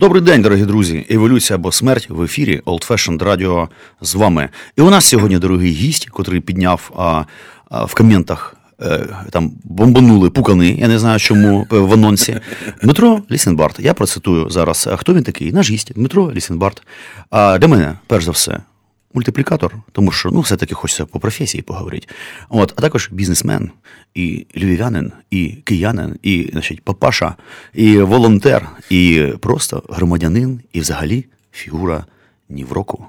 Добрий день, дорогі друзі. Еволюція або смерть в ефірі Old Fashioned Radio з вами. І у нас сьогодні дорогий гість, котрий підняв а, а, в коментах. е, Там бомбанули пукани, я не знаю, чому е, в анонсі. Дмитро Лісенбарт. Я процитую зараз. Хто він такий? Наш гість Дмитро Лісенбарт. А для мене, перш за все, мультиплікатор, тому що ну, все-таки хочеться по професії поговорити. От, а також бізнесмен, і львів'янин, і киянин, і значить, папаша, і волонтер, і просто громадянин, і взагалі фігура Нівроку.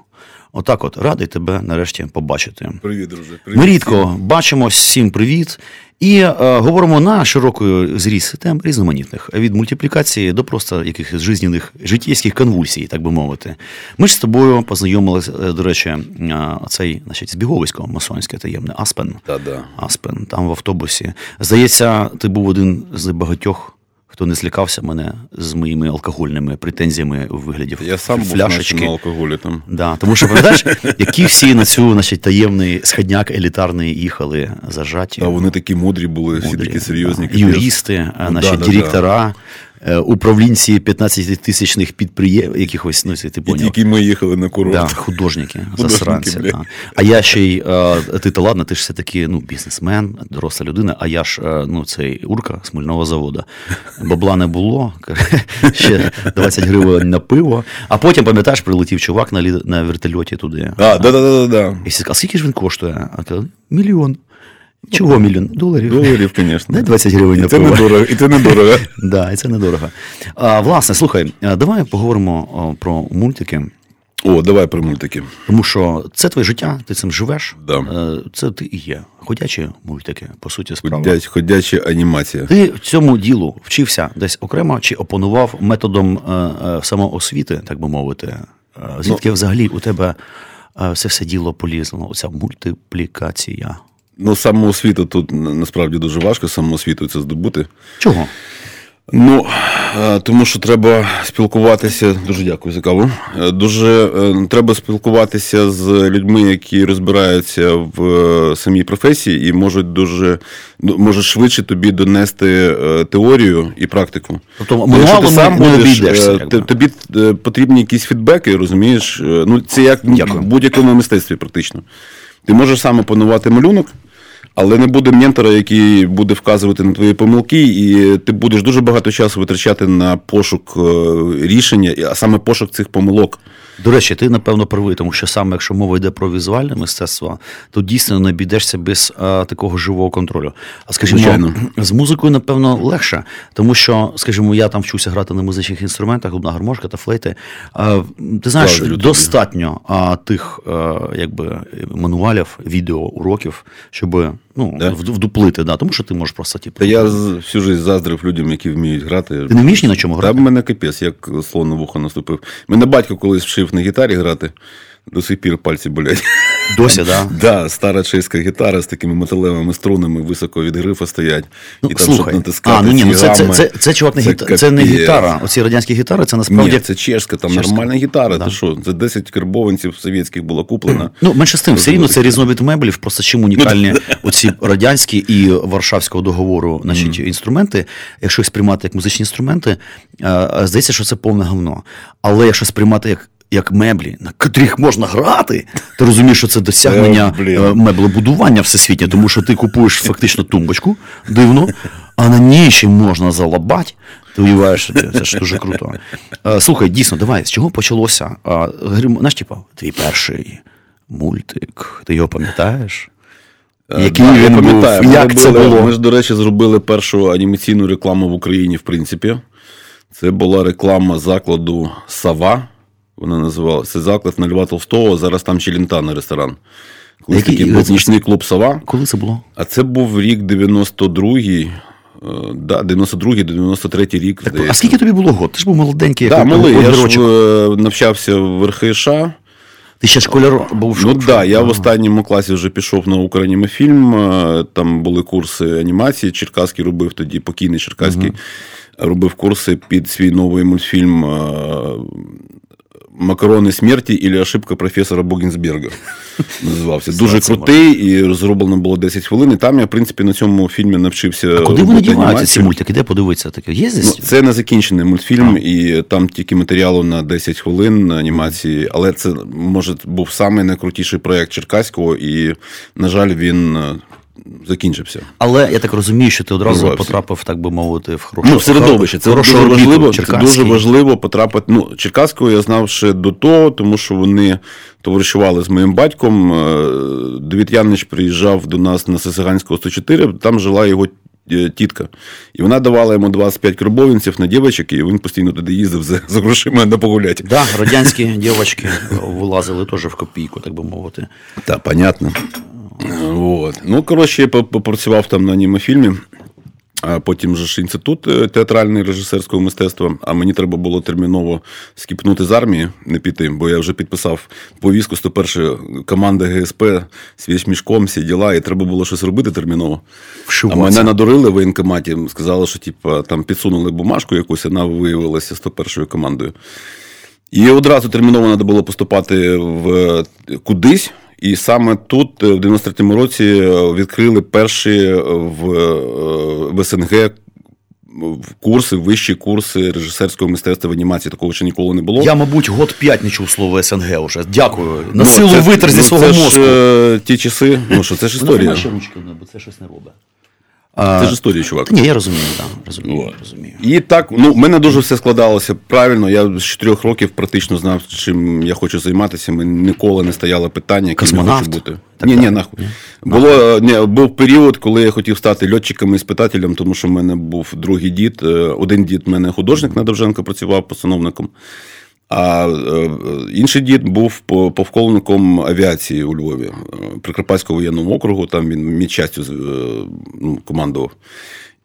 Отак от радий тебе нарешті побачити. Привіт, друже. Ми рідко бачимось, всім привіт. І е, говоримо на широкою зріз тем різноманітних від мультиплікації до просто якихось жизненних життєвських конвульсій, так би мовити. Ми ж з тобою познайомилися, е, до речі, е, цей значить, збіговисько масонське таємне Аспен. Та-да. Аспен, там в автобусі. Здається, ти був один з багатьох. Хто не злякався мене з моїми алкогольними претензіями у вигляді Я сам фляшечки. був на алкоголі там. Да, тому що пам'ятаєш, які всі на цю значить, таємний сходняк елітарний їхали зажаті. А вони такі мудрі були, всі такі серйозні. да. юристи, Ну, наші да, да, директора, е, управлінці 15-тисячних підприємств, якихось, ну, ти поняв. тільки ми їхали на курорт. Да, художники, засранці. Да. А я ще й, е, ти то ладно, ти ж все-таки ну, бізнесмен, доросла людина, а я ж е, ну, цей урка з мильного заводу. Бабла не було, ще 20 гривень на пиво. А потім, пам'ятаєш, прилетів чувак на, лі- на вертольоті туди. А, да-да-да-да. І всі сказали, а скільки ж він коштує? А мільйон. Чого мільйон? Доларів. Доларів, звісно. Дай 20 гривень на І це пиво. недорого, і це недорого. Да, і це недорого. А, власне, слухай, давай поговоримо про мультики. О, давай про мультики. Тому що це твоє життя, ти цим живеш. Да. Е, Це ти і є. Ходячі мультики, по суті, справа. Ходять, ходяча анімація. Ти в цьому ділу вчився десь окремо чи опанував методом е, е, самоосвіти, так би мовити. Звідки Ну. взагалі у тебе це все діло полізло, оця мультиплікація? Ну, самоосвіту тут насправді дуже важко самоосвіту це здобути. Чого? Ну, е, тому що треба спілкуватися. Дуже дякую за каву. Е, Дуже е, треба спілкуватися з людьми, які розбираються в самій професії і можуть дуже ну, можуть швидше тобі донести теорію і практику. Тобто Бо якщо ти сам не будеш, якби. тобі потрібні якісь фідбеки, розумієш? Ну, це як Дякую. в будь-якому мистецтві, практично. Ти можеш сам опанувати малюнок. Але не буде ментора, який буде вказувати на твої помилки, і ти будеш дуже багато часу витрачати на пошук е, рішення, а саме пошук цих помилок. До речі, ти напевно правий, тому що саме якщо мова йде про візуальне мистецтво, то дійсно не обійдешся без а, такого живого контролю. А скажімо, Звичайно. з музикою, напевно, легше, тому що, скажімо, я там вчуся грати на музичних інструментах, губна гармошка та флейти. А, ти знаєш, Заздрю достатньо а, тих а, якби, мануалів, відео, уроків, щоб ну, Да? вдуплити, да, тому що ти можеш просто типу. Я всю життя заздрив людям, які вміють грати. Ти не вмієш ні на чому Та грати? в мене капець, як слон на вухо наступив. Мене батько колись вчив на гітарі грати, до сих пір пальці болять. Досі, да? Да, стара чеська гітара з такими металевими струнами високо від грифа стоять. Ну, і там слухай, щоб натискати. а, ну ні, ці ну це, це, це, це, чувак, не, гіта... це не капець. гітара. Оці радянські гітари, це насправді. Ні, це чешська, там Чешська. нормальна гітара. Да. Ти що? За 10 карбованців совєтських була куплена. Ну, менше з тим, все рівно це різновид меблів, просто чим унікальні оці радянські і Варшавського договору значить, інструменти. Якщо їх сприймати як музичні інструменти, е, здається, що це повне говно. Але якщо сприймати як. Як меблі, на котрих можна грати, ти розумієш, що це досягнення Е, блін. е, меблебудування всесвітнє, тому що ти купуєш фактично тумбочку дивну, а на ній ще можна залабати. Ти уявляєш це ж дуже круто. Е, Слухай, дійсно, давай, з чого почалося? А, Грим, знаєш, типу, твій перший мультик, ти його пам'ятаєш? Який Да, я пам'ятаю, був? ми Як це було? Ми ж, до речі, зробили першу анімаційну рекламу в Україні, в принципі. Це була реклама закладу Сава. Вона називалася. Це заклад на Льва Толстого, зараз там Челентано ресторан. Колись такий був нічний клуб Сова. Коли це було? А це був рік 92-й. е, Да, 92-й, 93-й рік. Так, здається. а скільки тобі було год? Ти ж був молоденький, як Да, малий, я ж е, навчався в РХШ. Ти ще школяр був Ну так, да, я в останньому класі вже пішов на Українімофільм, е, там були курси анімації. Черкаський робив тоді, покійний Черкаський, uh-huh. робив курси під свій новий мультфільм Макарони смерті і ошибка професора Богінсберга. Називався. Дуже крутий, і зроблено було 10 хвилин. І там я, в принципі, на цьому фільмі навчився. А куди вони діваються ці мультики? Де подивитися таке? Є здесь? Ну, Це незакінчений мультфільм, а. і там тільки матеріалу на 10 хвилин анімації. Але це, може, був самий найкрутіший проєкт Черкаського, і, на жаль, він закінчився. Але я так розумію, що ти одразу Вирвався. потрапив, так би мовити, в хороше ну, середовище. Це дуже важливо. Це дуже важливо потрапити. Ну, Черкаського я знав ще до того, тому що вони товаришували з моїм батьком. Е, Янич приїжджав до нас на Сесиганського 104, там жила його. Е, тітка. І вона давала йому 25 крабовинців на дівчатки, і він постійно туди їздив за, за грошима на погуляти. Так, да, радянські дівчатки вилазили теж в копійку, так би мовити. Так, понятно. Вот. Ну, коротше, я попрацював там на анімофільмі. А потім же ж інститут е, театрального режисерського мистецтва. А мені треба було терміново скіпнути з армії, не піти, бо я вже підписав повістку 101 команда ГСП свіч мішком, всі діла, і треба було щось робити терміново. А мене надурили в воєнкоматі, сказали, що типу, там підсунули бумажку якусь, вона виявилася 101 командою. І одразу терміново треба було поступати в кудись. І саме тут, е, в 93-му році, е, відкрили перші е, в, в СНГ. Курси, вищі курси режисерського мистецтва в анімації такого ще ніколи не було. Я, мабуть, год п'ять не чув слово СНГ уже. Дякую. На ну, силу витер зі ну, свого мозку. Ж, ті часи, ну що це ж історія. ще ручки, бо це щось не робить. Це ж історія, чувак. Ні, я розумію, так. Розумію, розумію. І так, ну, в мене дуже все складалося правильно. Я з чотирьох років практично знав, чим я хочу займатися. Мені ніколи не стояло питання, яким я хочу бути. Так, ні, ні, нахуй. Було, ні, був період, коли я хотів стати льотчиком і спитателем, тому що в мене був другий дід. Е, один дід в мене художник на Довженко працював постановником. А е, інший дід був повколником авіації у Львові, е, Прикарпатського воєнного округу, там він медчастю е, ну, командував.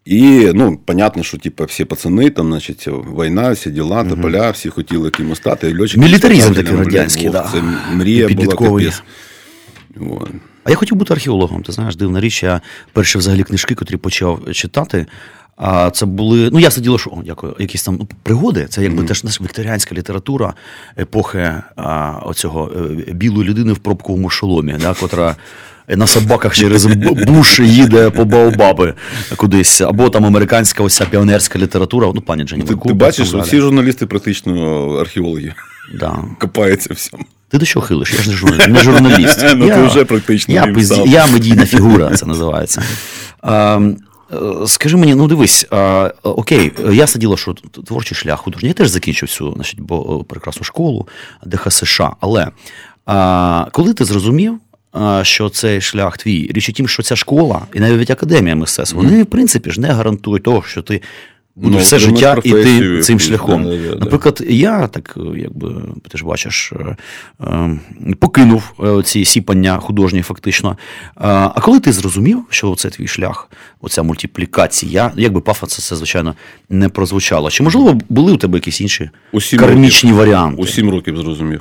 І, ну, понятно, що типу, всі пацани, там, значить, війна, всі діла, угу. тополя, всі хотіли кимось стати. Льотчики, Мілітаризм такий радянський, да. Це мрія була капець. А я хотів бути археологом. Ти знаєш, дивна річ, я перші взагалі книжки, котрі почав читати. А це були, ну я сиділо, що о, дякую, якісь там пригоди. Це якби mm-hmm. теж наша вікторіанська література епохи а, оцього е, білої людини в пробковому шоломі, да, котра на собаках через буш їде по Баобаби кудись, або там американська ось піонерська література. Ну, пані Джені, ти, ти бачиш, всі журналісти практично археологи. Да. Копаються всьому. Ти до чого хилиш? Я ж не журналіст. Ну, ти вже практично. Я медійна фігура, це називається. Ем, Е, скажи мені, ну дивись, а, окей, ясне діло, що творчий шлях художній. Я теж закінчив цю значить, бо, прекрасну школу ДХ США. Але а, коли ти зрозумів, а, що цей шлях твій, річ у тім, що ця школа і навіть академія мистецтв, вони, в принципі, ж не гарантують того, що ти будеш ну, все життя іти цим шляхом. Да, да, Наприклад, я так, якби ти ж бачиш, е, е, покинув е, ці сіпання художні, фактично. А коли ти зрозумів, що це твій шлях, оця мультиплікація, якби пафос це, звичайно, не прозвучало. Чи можливо були у тебе якісь інші кармічні років. варіанти? У сім років зрозумів.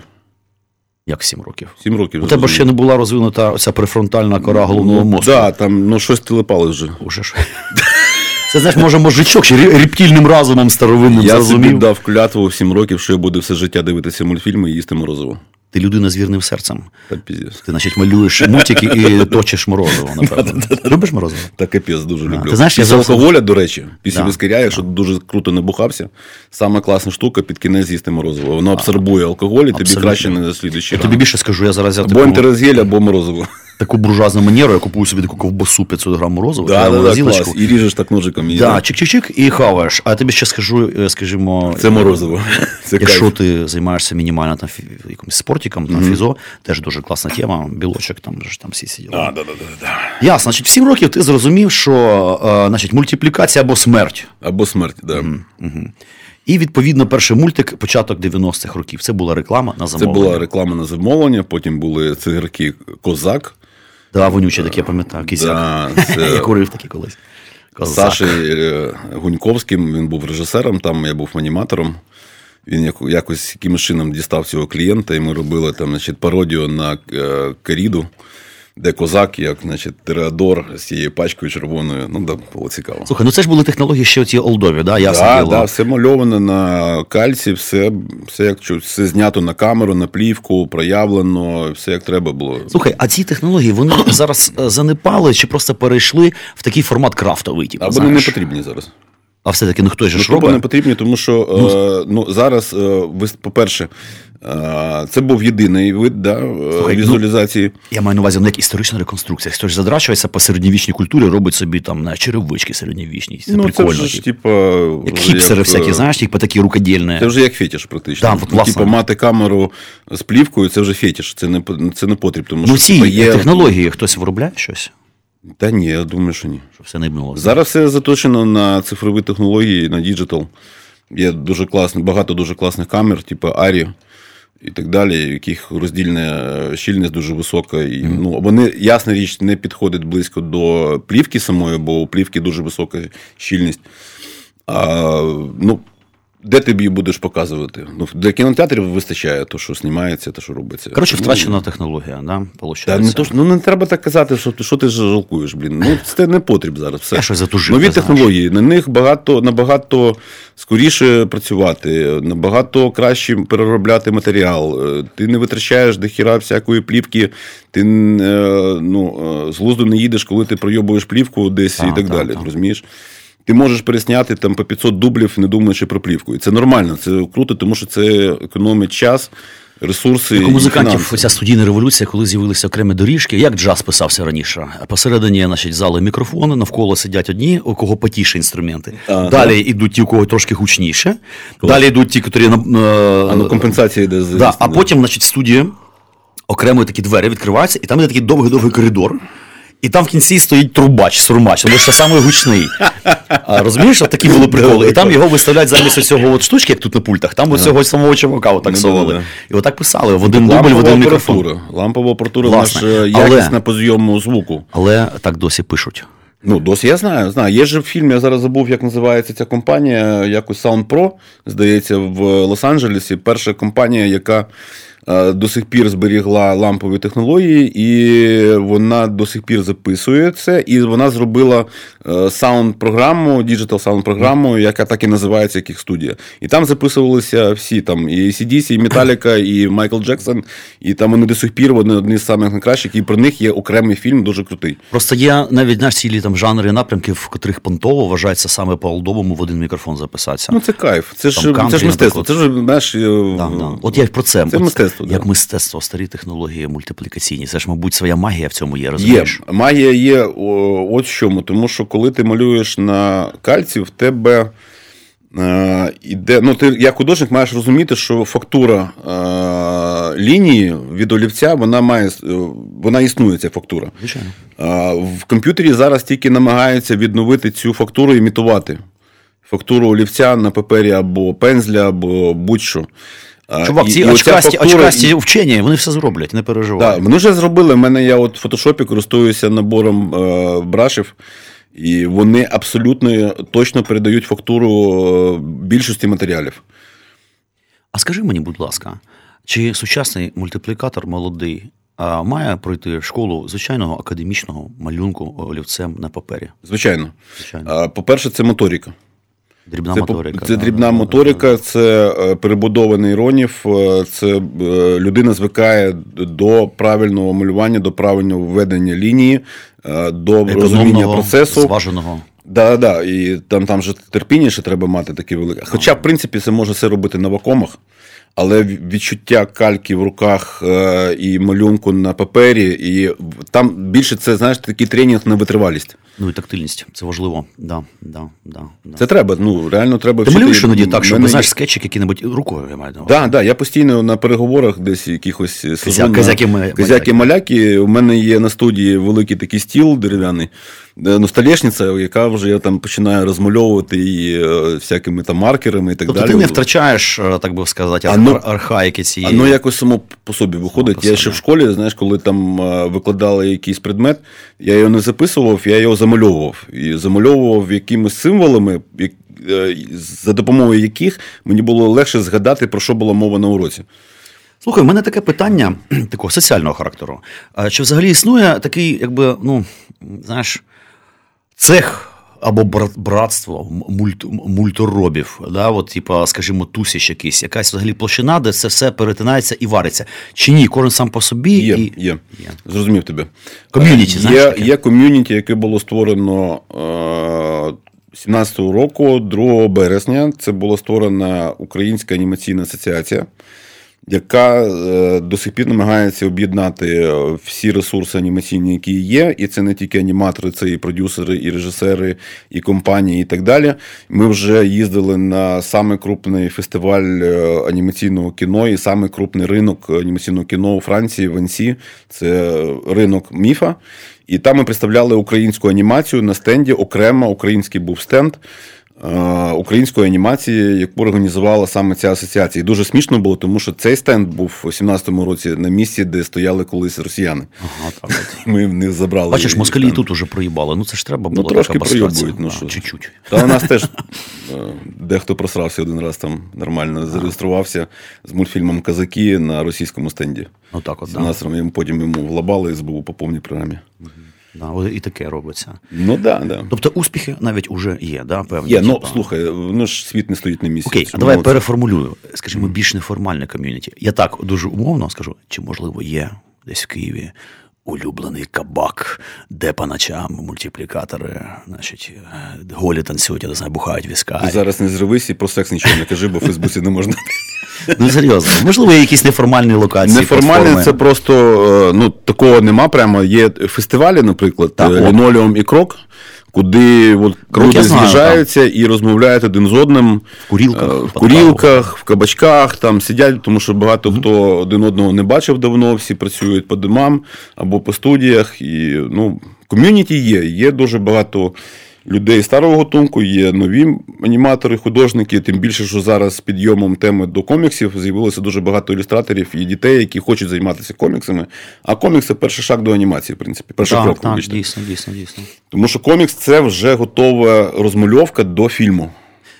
Як сім років? Сім років. У тебе ще не була розвинута оця префронтальна кора головного ну, мозку. Так, да, там ну, щось телепали вже. Уже ж. Це знаєш, може, мозжечок чи рептильним разумом старовинним я зрозумів. Я собі дав клятву в 7 років, що я буду все життя дивитися мультфільми і їсти морозиво. Ти людина з вірним серцем. Та піздець. Ти, значить, малюєш мультики і точиш морозиво, напевно. Любиш морозиво? Та капець дуже люблю. Ти знаєш, Після алкоголя, до речі, після вискаря, якщо дуже круто не бухався, сама класна штука під кінець з'їсти морозиво. Воно абсорбує алкоголь і тобі краще не дослідуючи. Я тобі більше скажу, я зараз Або ентергазель, або морозиво таку буржуазну манеру, я купую собі таку ковбасу 500 грам морозива, да, да, да, клас. і ріжеш так ножиком. І, да, чик-чик-чик і хаваєш. А я тобі ще скажу, е, скажімо, це морозиво. Це якщо кайф. ти займаєшся мінімально там якимось спортиком, там mm-hmm. фізо, теж дуже класна тема, білочок, там ж там всі сиділи. Да, да, да, да. Ясно, значить, в 7 років ти зрозумів, що е, значить, мультиплікація або смерть. Або смерть, так. Да. Угу. І відповідно перший мультик початок 90-х років. Це була реклама на замовлення. Це була реклама на замовлення. Потім були цигарки Козак. Да, вонючий таке, я пам'ятаю, кисяк. Я курив такі колись. Саші е, Гуньковським, він був режисером, там я був аніматором. Він якось якимось чином дістав цього клієнта, і ми робили там, значить, пародію на е, Каріду де козак, як значить, Тереадор з цією пачкою червоною. Ну, да, було цікаво. Слухай, ну це ж були технології ще ці олдові, да? Ясно да, да, все мальоване на кальці, все все як все знято на камеру, на плівку, проявлено, все як треба було. Слухай, а ці технології вони зараз е, занепали чи просто перейшли в такий формат крафтовий? Типу, а вони не потрібні зараз. А все-таки ну хтось же ну, ж робить? не потрібні, тому що ну, е, ну зараз, е, по-перше, е, це був єдиний вид да, Слухай, візуалізації. Ну, я маю на увазі ну, як історична реконструкція. Хтось задрачується по середньовічній культурі, робить собі там на черевички середньовічні. Це ну, прикольно. Це ж, типу, як хіпсери як, всякі, знаєш, типу такі рукодільні. Це вже як фетіш, практично. Да, ну, типу, мати камеру з плівкою, це вже фетіш, це не це не потріб. Тому ну, що ці типу, є... технології хтось виробляє щось. Та ні, я думаю, що ні. Щоб все не було. Зараз все заточено на цифрові технології, на digital. Є дуже класні, багато дуже класних камер, типу Арі і так далі, яких роздільна щільність дуже висока. І, mm-hmm. ну, Вони, ясна річ, не підходять близько до плівки самої, бо у плівки дуже висока щільність. А, ну, де ти її будеш показувати? Ну, Для кінотеатрів вистачає то, що знімається, то, що робиться. Коротше, втрачена технологія, да? Та, не то, ну не треба так казати, що що ти жалкуєш, блін. Ну, це не потріб зараз. Все. Я щось затужив, Нові технології, на них багато, набагато скоріше працювати, набагато краще переробляти матеріал. Е, ти не витрачаєш до хіра всякої плівки, ти е, ну, е, з глузду не їдеш, коли ти пройобуєш плівку десь а, і так, так далі. Так. розумієш? Ти можеш пересняти там по 500 дублів, не думаючи про плівку. І це нормально, це круто, тому що це економить час. Ресурси Як у музикантів ця студійна революція, коли з'явилися окремі доріжки, як джаз писався раніше. Посередині значить, зали мікрофони, навколо сидять одні, у кого потіше інструменти. Ага. Далі йдуть ті, у кого трошки гучніше. Клас. Далі йдуть ті, які на а, ну, компенсація йде да, А потім, значить, студія окремо такі двері відкриваються, і там є такий довгий-довгий коридор. І там в кінці стоїть трубач, сурмач, тому що самий гучний. А, Розумієш, от такі були приколи. І там його виставляють замість цього от штучки, як тут на пультах, там ось цього самого чувака отак ну, совали. І отак писали в один дубль, в один мікрофон. Лампова апаратура, вона ж якісна по зйому звуку. Але так досі пишуть. Ну, досі я знаю. знаю. Є ж фільм, я зараз забув, як називається ця компанія, якось Sound Pro, здається, в Лос-Анджелесі. Перша компанія, яка Е, до сих пір зберігла лампові технології, і вона до сих пір записує це. І вона зробила е, саунд-програму, digital саунд-програму, яка так і називається як їх студія. І там записувалися всі там і ACDC, і Металіка, і Майкл Джексон. І там вони до сих пір вони одні з самих найкращих, і про них є окремий фільм, дуже крутий. Просто є навіть наш цілі там жанри напрямки, в котрих понтово вважається саме по-олдовому в один мікрофон записатися. Ну це кайф. Це ж це ж мистецтво. Це ж знаєш, е, да, да. От я про це. Це мистецтво мистецтво. Як мистецтво, старі технології мультиплікаційні. Це ж, мабуть, своя магія в цьому є. розумієш? Є. Магія є от в чому. Тому що коли ти малюєш на кальці, в тебе. Е, іде, ну, Ти як художник маєш розуміти, що фактура е, лінії від олівця вона має, вона існує, ця фактура. Звичайно. Е, в комп'ютері зараз тільки намагаються відновити цю фактуру імітувати. Фактуру олівця на папері або пензля, або будь-що. Чувак, ці і, очкасті, фактура... очкасті вчені, вони все зроблять, не переживай. Так, Вони вже зробили. У мене я от в фотошопі користуюся набором е, брашів, і вони абсолютно точно передають фактуру е, більшості матеріалів. А скажи мені, будь ласка, чи сучасний мультиплікатор молодий а, має пройти школу звичайного академічного малюнку олівцем на папері? Звичайно. Звичайно. По-перше, це моторика. Дрібна це, моторика. Це дрібна моторика, це е, перебудований ронів, е, це е, людина звикає до правильного малювання, до правильного введення лінії, до розуміння процесу. Зваженого. Да, да, і там там же терпіння ще треба мати такі велике. Хоча, в принципі, це може все робити на вакомах але відчуття кальки в руках е, і малюнку на папері, і там більше це знаєш такий тренінг на витривалість. Ну і тактильність, це важливо. Да, да, да, да. Це треба. Ну реально треба Ти малюєш іноді так, що знаєш скетчик який-небудь рукою я маю. Так, да, да, я постійно на переговорах десь якихось казяки маляки. У мене є на студії великий такий стіл дерев'яний ну, столешниця, яка вже я там починаю розмальовувати і е, всякими там маркерами і так тобто далі. Ти не втрачаєш, е, так би сказати, ар- ну, архаїки цієї. Воно якось само по собі виходить. По я ще в школі, знаєш, коли там е, викладали якийсь предмет, я його не записував, я його замальовував. І замальовував якимись символами, е, за допомогою яких мені було легше згадати, про що була мова на уроці. Слухай, у мене таке питання такого соціального характеру. А Чи взагалі існує такий, якби, ну, знаєш, цех або братство мульт, мульторобів, да, от, типа, скажімо, тусіч якийсь, якась взагалі площина, де це все перетинається і вариться. Чи ні? Кожен сам по собі є, і... є. є. Зрозумів тебе. Ком'юніті, знаєш? Є, таке? є ком'юніті, яке було створено. Е- 17-го року, 2 березня, це була створена Українська анімаційна асоціація яка е, до сих пір намагається об'єднати е, всі ресурси анімаційні, які є, і це не тільки аніматори, це і продюсери, і режисери, і компанії, і так далі. Ми вже їздили на саме крупний фестиваль е, анімаційного кіно і саме крупний ринок анімаційного кіно у Франції, в Ансі. Це ринок міфа. І там ми представляли українську анімацію на стенді. Окремо український був стенд. Е, української анімації, яку організувала саме ця асоціація. І дуже смішно було, тому що цей стенд був у 17-му році на місці, де стояли колись росіяни. Ага, так. Ми в них забрали. Бачиш, москалі тут уже проїбали. Ну це ж треба було. Ну, трошки проїбують. Ну, що. Чуть-чуть. Та у нас теж е, дехто просрався один раз там нормально зареєструвався з мультфільмом Казаки на російському стенді. Отак от, З нас потім йому влабали і збув по повній програмі. Да, І таке робиться. Ну да, да. Тобто успіхи навіть уже є, да, певні. Є, ну слухай, ну ж світ не стоїть на місці. Окей, а давай переформулюю. Скажімо, більш неформальне ком'юніті. Я так дуже умовно скажу, чи можливо є десь в Києві улюблений кабак, де по ночам мультиплікатори, значить, голі танцюють, я не знаю, бухають віска. Ти зараз не зривись і про секс нічого не кажи, бо в Фейсбуці не можна. Ну серйозно, можливо, є якісь неформальні локації. Неформальні це просто е, ну такого нема. Прямо є фестивалі, наприклад, так, лінолеум і крок. Куди от люди з'їжджаються і розмовляють один з одним в курілках, е, в, курілках, в кабачках, там сидять, тому що багато mm-hmm. хто один одного не бачив давно, всі працюють по домам або по студіях. І ну, ком'юніті є. Є дуже багато людей старого гатунку, є нові аніматори, художники. Тим більше, що зараз з підйомом теми до коміксів з'явилося дуже багато ілюстраторів і дітей, які хочуть займатися коміксами. А комікс це перший шаг до анімації, в принципі. Перший так, крок. Так, дійсно, дійсно, дійсно. Тому що комікс це вже готова розмальовка до фільму.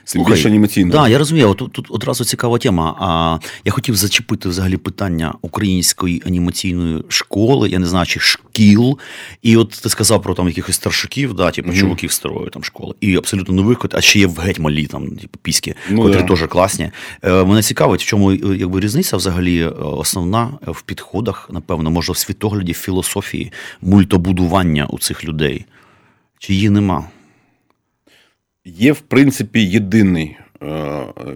Тим Слухай, більше анімаційно. Так, да, я розумію. Тут, тут одразу цікава тема. А я хотів зачепити взагалі питання української анімаційної школи, я не знаю, чи шкіл. І от ти сказав про там якихось старшаків, да, типу mm-hmm. чуваків старої там школи. І абсолютно нових, а ще є в геть малі, там, типу, піськи, ну, котрі да. теж класні. Е, Мене цікавить, в чому якби різниця взагалі е, основна в підходах, напевно, може, в світогляді, в філософії мультобудування у цих людей. Чи її нема? Є, в принципі, єдиний.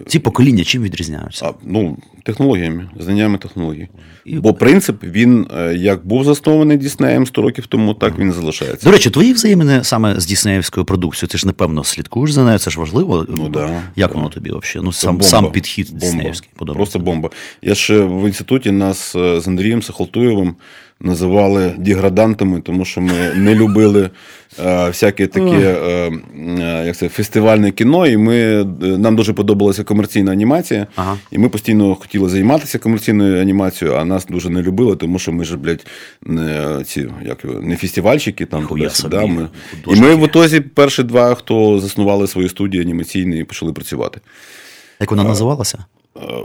Ці покоління чим відрізняються? А, ну, Технологіями, знаннями технологій. І... Бо принцип він як був заснований Діснеєм 100 років тому, так він залишається. До речі, твої взаємини саме з Діснеївською продукцією. Ти ж напевно слідкуєш за нею, це ж важливо. Ну, да, Як да. воно тобі взагалі? Ну, сам сам підхід бомба. Діснеївський подобається. Просто бомба. Я ще в інституті нас з Андрієм Сахалтуєвим називали деградантами, тому що ми не любили е, всяке таке е, як це, фестивальне кіно, і ми, нам дуже подобалася комерційна анімація, ага. і ми постійно хотіли займатися комерційною анімацією, а нас дуже не любили, тому що ми ж, блядь, не ці як не фестивальщики там туди сюди. Ми. І ми в отозі перші два, хто заснували свої студії анімаційні і почали працювати. Як вона називалася?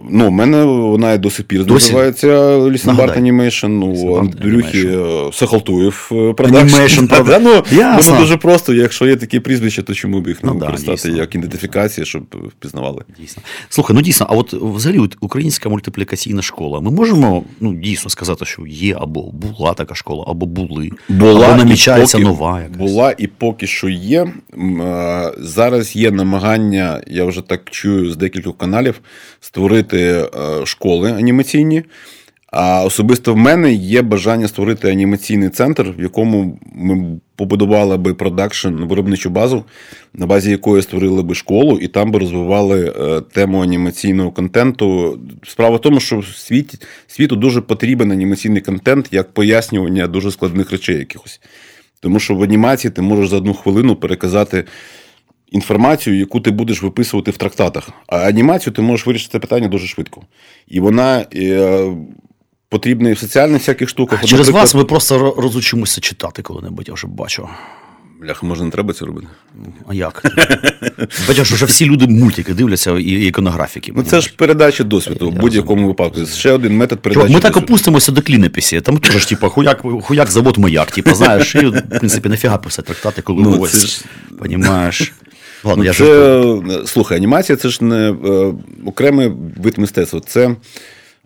Ну, в мене вона до сих пір називається Ліснабарт Анімейшн. Ну, Андрюхи Сахалтуєв продакшн. Ну, воно дуже просто. Якщо є такі прізвища, то чому б їх не Ну, використати дійсно. як ідентифікація, щоб впізнавали? Дійсно. Слухай, ну дійсно, а от взагалі от українська мультиплікаційна школа. Ми можемо ну, дійсно сказати, що є або була така школа, або були. Була або намічається поки- нова якась. Була і поки що є. Е, Зараз є намагання, я вже так чую з декількох каналів, створити е, школи анімаційні. А особисто в мене є бажання створити анімаційний центр, в якому ми побудували би продакшн, виробничу базу, на базі якої створили би школу, і там би розвивали е, тему анімаційного контенту. Справа в тому, що в світу дуже потрібен анімаційний контент як пояснювання дуже складних речей якихось. Тому що в анімації ти можеш за одну хвилину переказати інформацію, яку ти будеш виписувати в трактатах. А анімацію ти можеш вирішити це питання дуже швидко. І вона е, потрібна і в соціальних всяких штуках. Через наприклад, вас ми просто розучимося читати коли-небудь, я вже бачу. Бляха, може, не треба це робити. А як? Бачиш, вже всі люди мультики дивляться і іконографіки. Ну це ж передача досвіду в будь-якому випадку. Ще один метод передачі. Чувак, ми так опустимося до клінописі. Там теж, типу, хуяк, хуяк завод маяк, типу, знаєш, і, в принципі, нафіга писати трактати, коли Ну, ось, ж- понімаєш. Ладно, Ну, я це, жартую. е, слухай, анімація це ж не е, окремий вид мистецтва. Це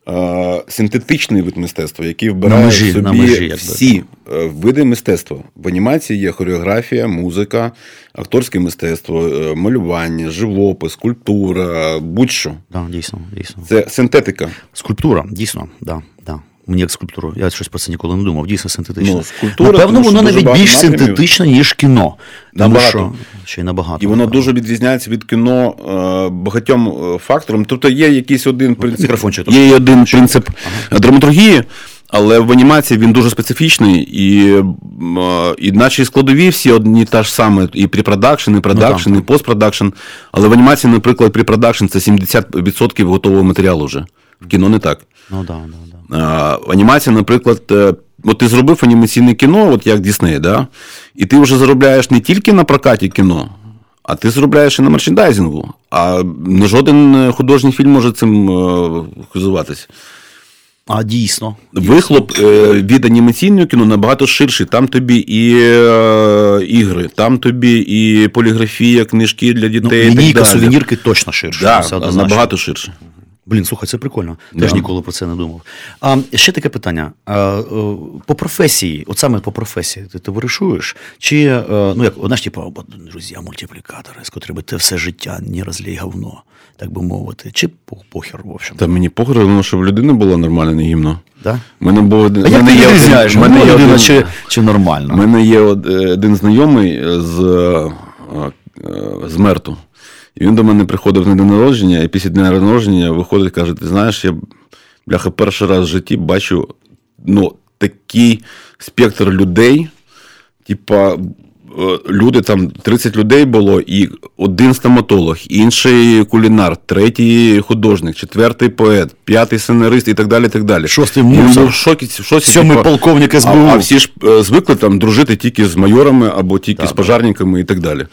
е, синтетичний вид мистецтва, який вбирає межі, в собі на межі, всі е, види мистецтва. В анімації є хореографія, музика, акторське мистецтво, е, малювання, живопис, скульптура, будь-що. Да, дійсно, дійсно. Це синтетика. Скульптура, дійсно, да, да. Мені як скульптуру. Я щось про це ніколи не думав. Дійсно синтетично. Ну, скульптура, Напевно, воно навіть більш синтетичне, ніж кіно. Тому що ще й набагато. І воно напевно. дуже відрізняється від кіно е, багатьом е, факторам. Тобто є якийсь один принцип. Є один принцип драматургії, але в анімації він дуже специфічний, і, е, і наші складові всі одні та ж саме, і препродакшн, і продакшн, Ну, і постпродакшн. Але в анімації, наприклад, препродакшн це 70% готового матеріалу вже. В кіно не так. Ну да, да, да. Анімація, наприклад, е, от ти зробив анімаційне кіно, от як Дісней, да? і ти вже заробляєш не тільки на прокаті кіно, а ти заробляєш і на мерчендайзингу. А не жоден е, художній фільм може цим е, хизуватися. А дійсно. Вихлоп від анімаційного кіно набагато ширший. Там тобі і ігри, там тобі і поліграфія, книжки для Ну, дітей. і так далі. сувенірки точно ширше. Да, набагато ширше. Блін, слухай, це прикольно. Теж Да. ніколи про це не думав. А ще таке питання. А, е, по професії, от саме по професії, ти товаришуєш? Чи, е, ну як, знаєш, типу, «От, друзі, мультиплікатори, з котрими ти все життя не розлій говно, так би мовити. Чи по- похер, в общем. Та мені похер, ну, щоб в людини було нормальне гімно. Да? Мене був один. А як ти в мене є людина один- чи, чи нормально? У мене є е, один знайомий з, з Мерту. І він до мене приходив на день народження, і після дня народження виходить каже: Ти знаєш, я бляха перший раз в житті бачу ну, такий спектр людей. Типа, люди там 30 людей було, і один стоматолог, інший кулінар, третій художник, четвертий поет, п'ятий сценарист і так далі. так далі. Шостий мусор. шокі, в Сьомий типа, полковник а, СБУ. а всі ж е, звикли там дружити тільки з майорами або тільки з пожарниками і так далі.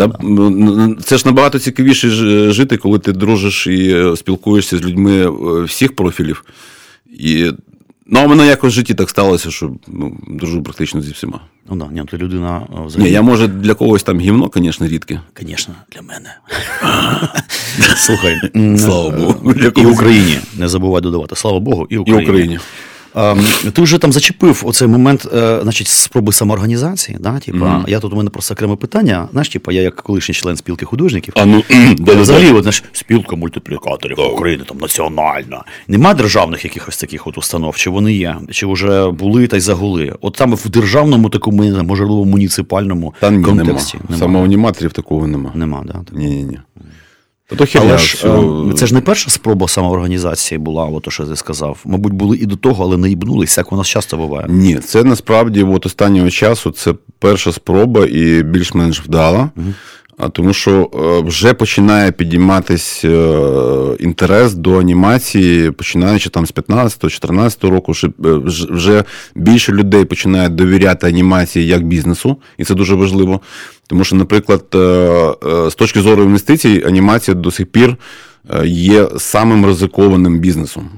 М, м, Це ж набагато цікавіше жити, коли ти дружиш і е, спілкуєшся з людьми е, всіх профілів. І, ну, а мене якось в житті так сталося, що ну, дружу практично зі всіма. Ну да, ні, ти людина е, взагалі. Ні, я може для когось там гівно, звісно, рідке. Звісно, для мене. Слухай, Слава Богу. І. Україні. Не забувай додавати. Слава Богу, і І Україні. А, ти вже там зачепив оцей момент, е, значить, спроби самоорганізації. Да? Типа, Мгм. Я тут у мене просто окреме питання. Знаєш, типа, я як колишній член спілки художників. А ну, взагалі, от, знаєш, спілка мультиплікаторів України, там національна. Нема державних якихось таких от установ, чи вони є, чи вже були та й загули. От там в державному такому, можливо, муніципальному Та ні, нема. контексті. Саме у аніматорів такого нема. Нема, да. Ні, ні, ні. Та то херня, Але ж всього- е, це ж не перша спроба самоорганізації була, от що ти сказав. Мабуть, були і до того, але не їбнулись, як у нас часто буває. Ні, це насправді от останнього часу це перша спроба і більш-менш вдала. А тому що е, вже починає підійматись е, інтерес до анімації, починаючи там з 15-14 року, е, вже- більше людей починають довіряти анімації як бізнесу, і це дуже важливо. Тому що, наприклад, з точки зору інвестицій, анімація до сих пір є самим ризикованим бізнесом.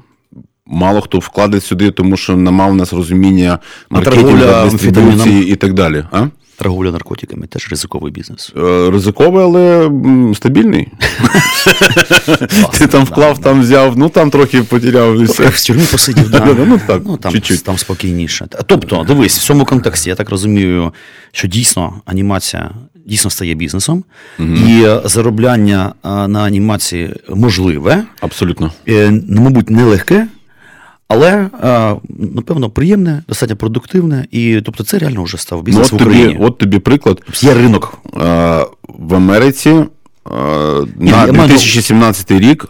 Мало хто вкладить сюди, тому що нема в нас розуміння маркетингу, дистрибуції і так далі. А? Торговля наркотиками теж ризиковий бізнес. Е, Ризиковий, але стабільний. Ти там вклав, там взяв, ну там трохи потеряв. В тюрмі посидів. Ну, так, ну, там, спокійніше. Тобто, дивись, в цьому контексті я так розумію, що дійсно анімація дійсно стає бізнесом, і заробляння на анімації можливе, Абсолютно. е, ну, мабуть, нелегке, але е, напевно приємне, достатньо продуктивне, і тобто це реально вже став Ну, бізнес от, в тобі, Україні. от тобі приклад. Є ринок. Е, В Америці е, на я маю- 2017 рік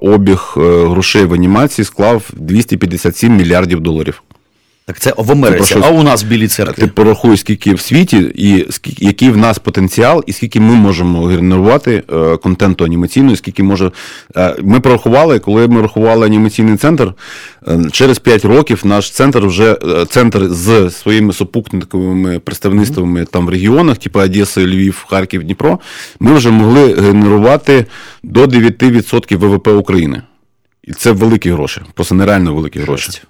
обіг грошей в анімації склав 257 мільярдів доларів. Так це в Америці, Типу, а у нас в Білій Ти церкві. порахуй, скільки в світі, і скільки, який в нас потенціал, і скільки ми можемо генерувати е, контенту анімаційного, скільки може. Е, ми порахували, коли ми рахували анімаційний центр, е, через 5 років наш центр вже е, центр з своїми супутниковими представництвами там в регіонах, типу Одеса, Львів, Харків, Дніпро, ми вже могли генерувати до 9% ВВП України. І це великі гроші, просто нереально великі гроші.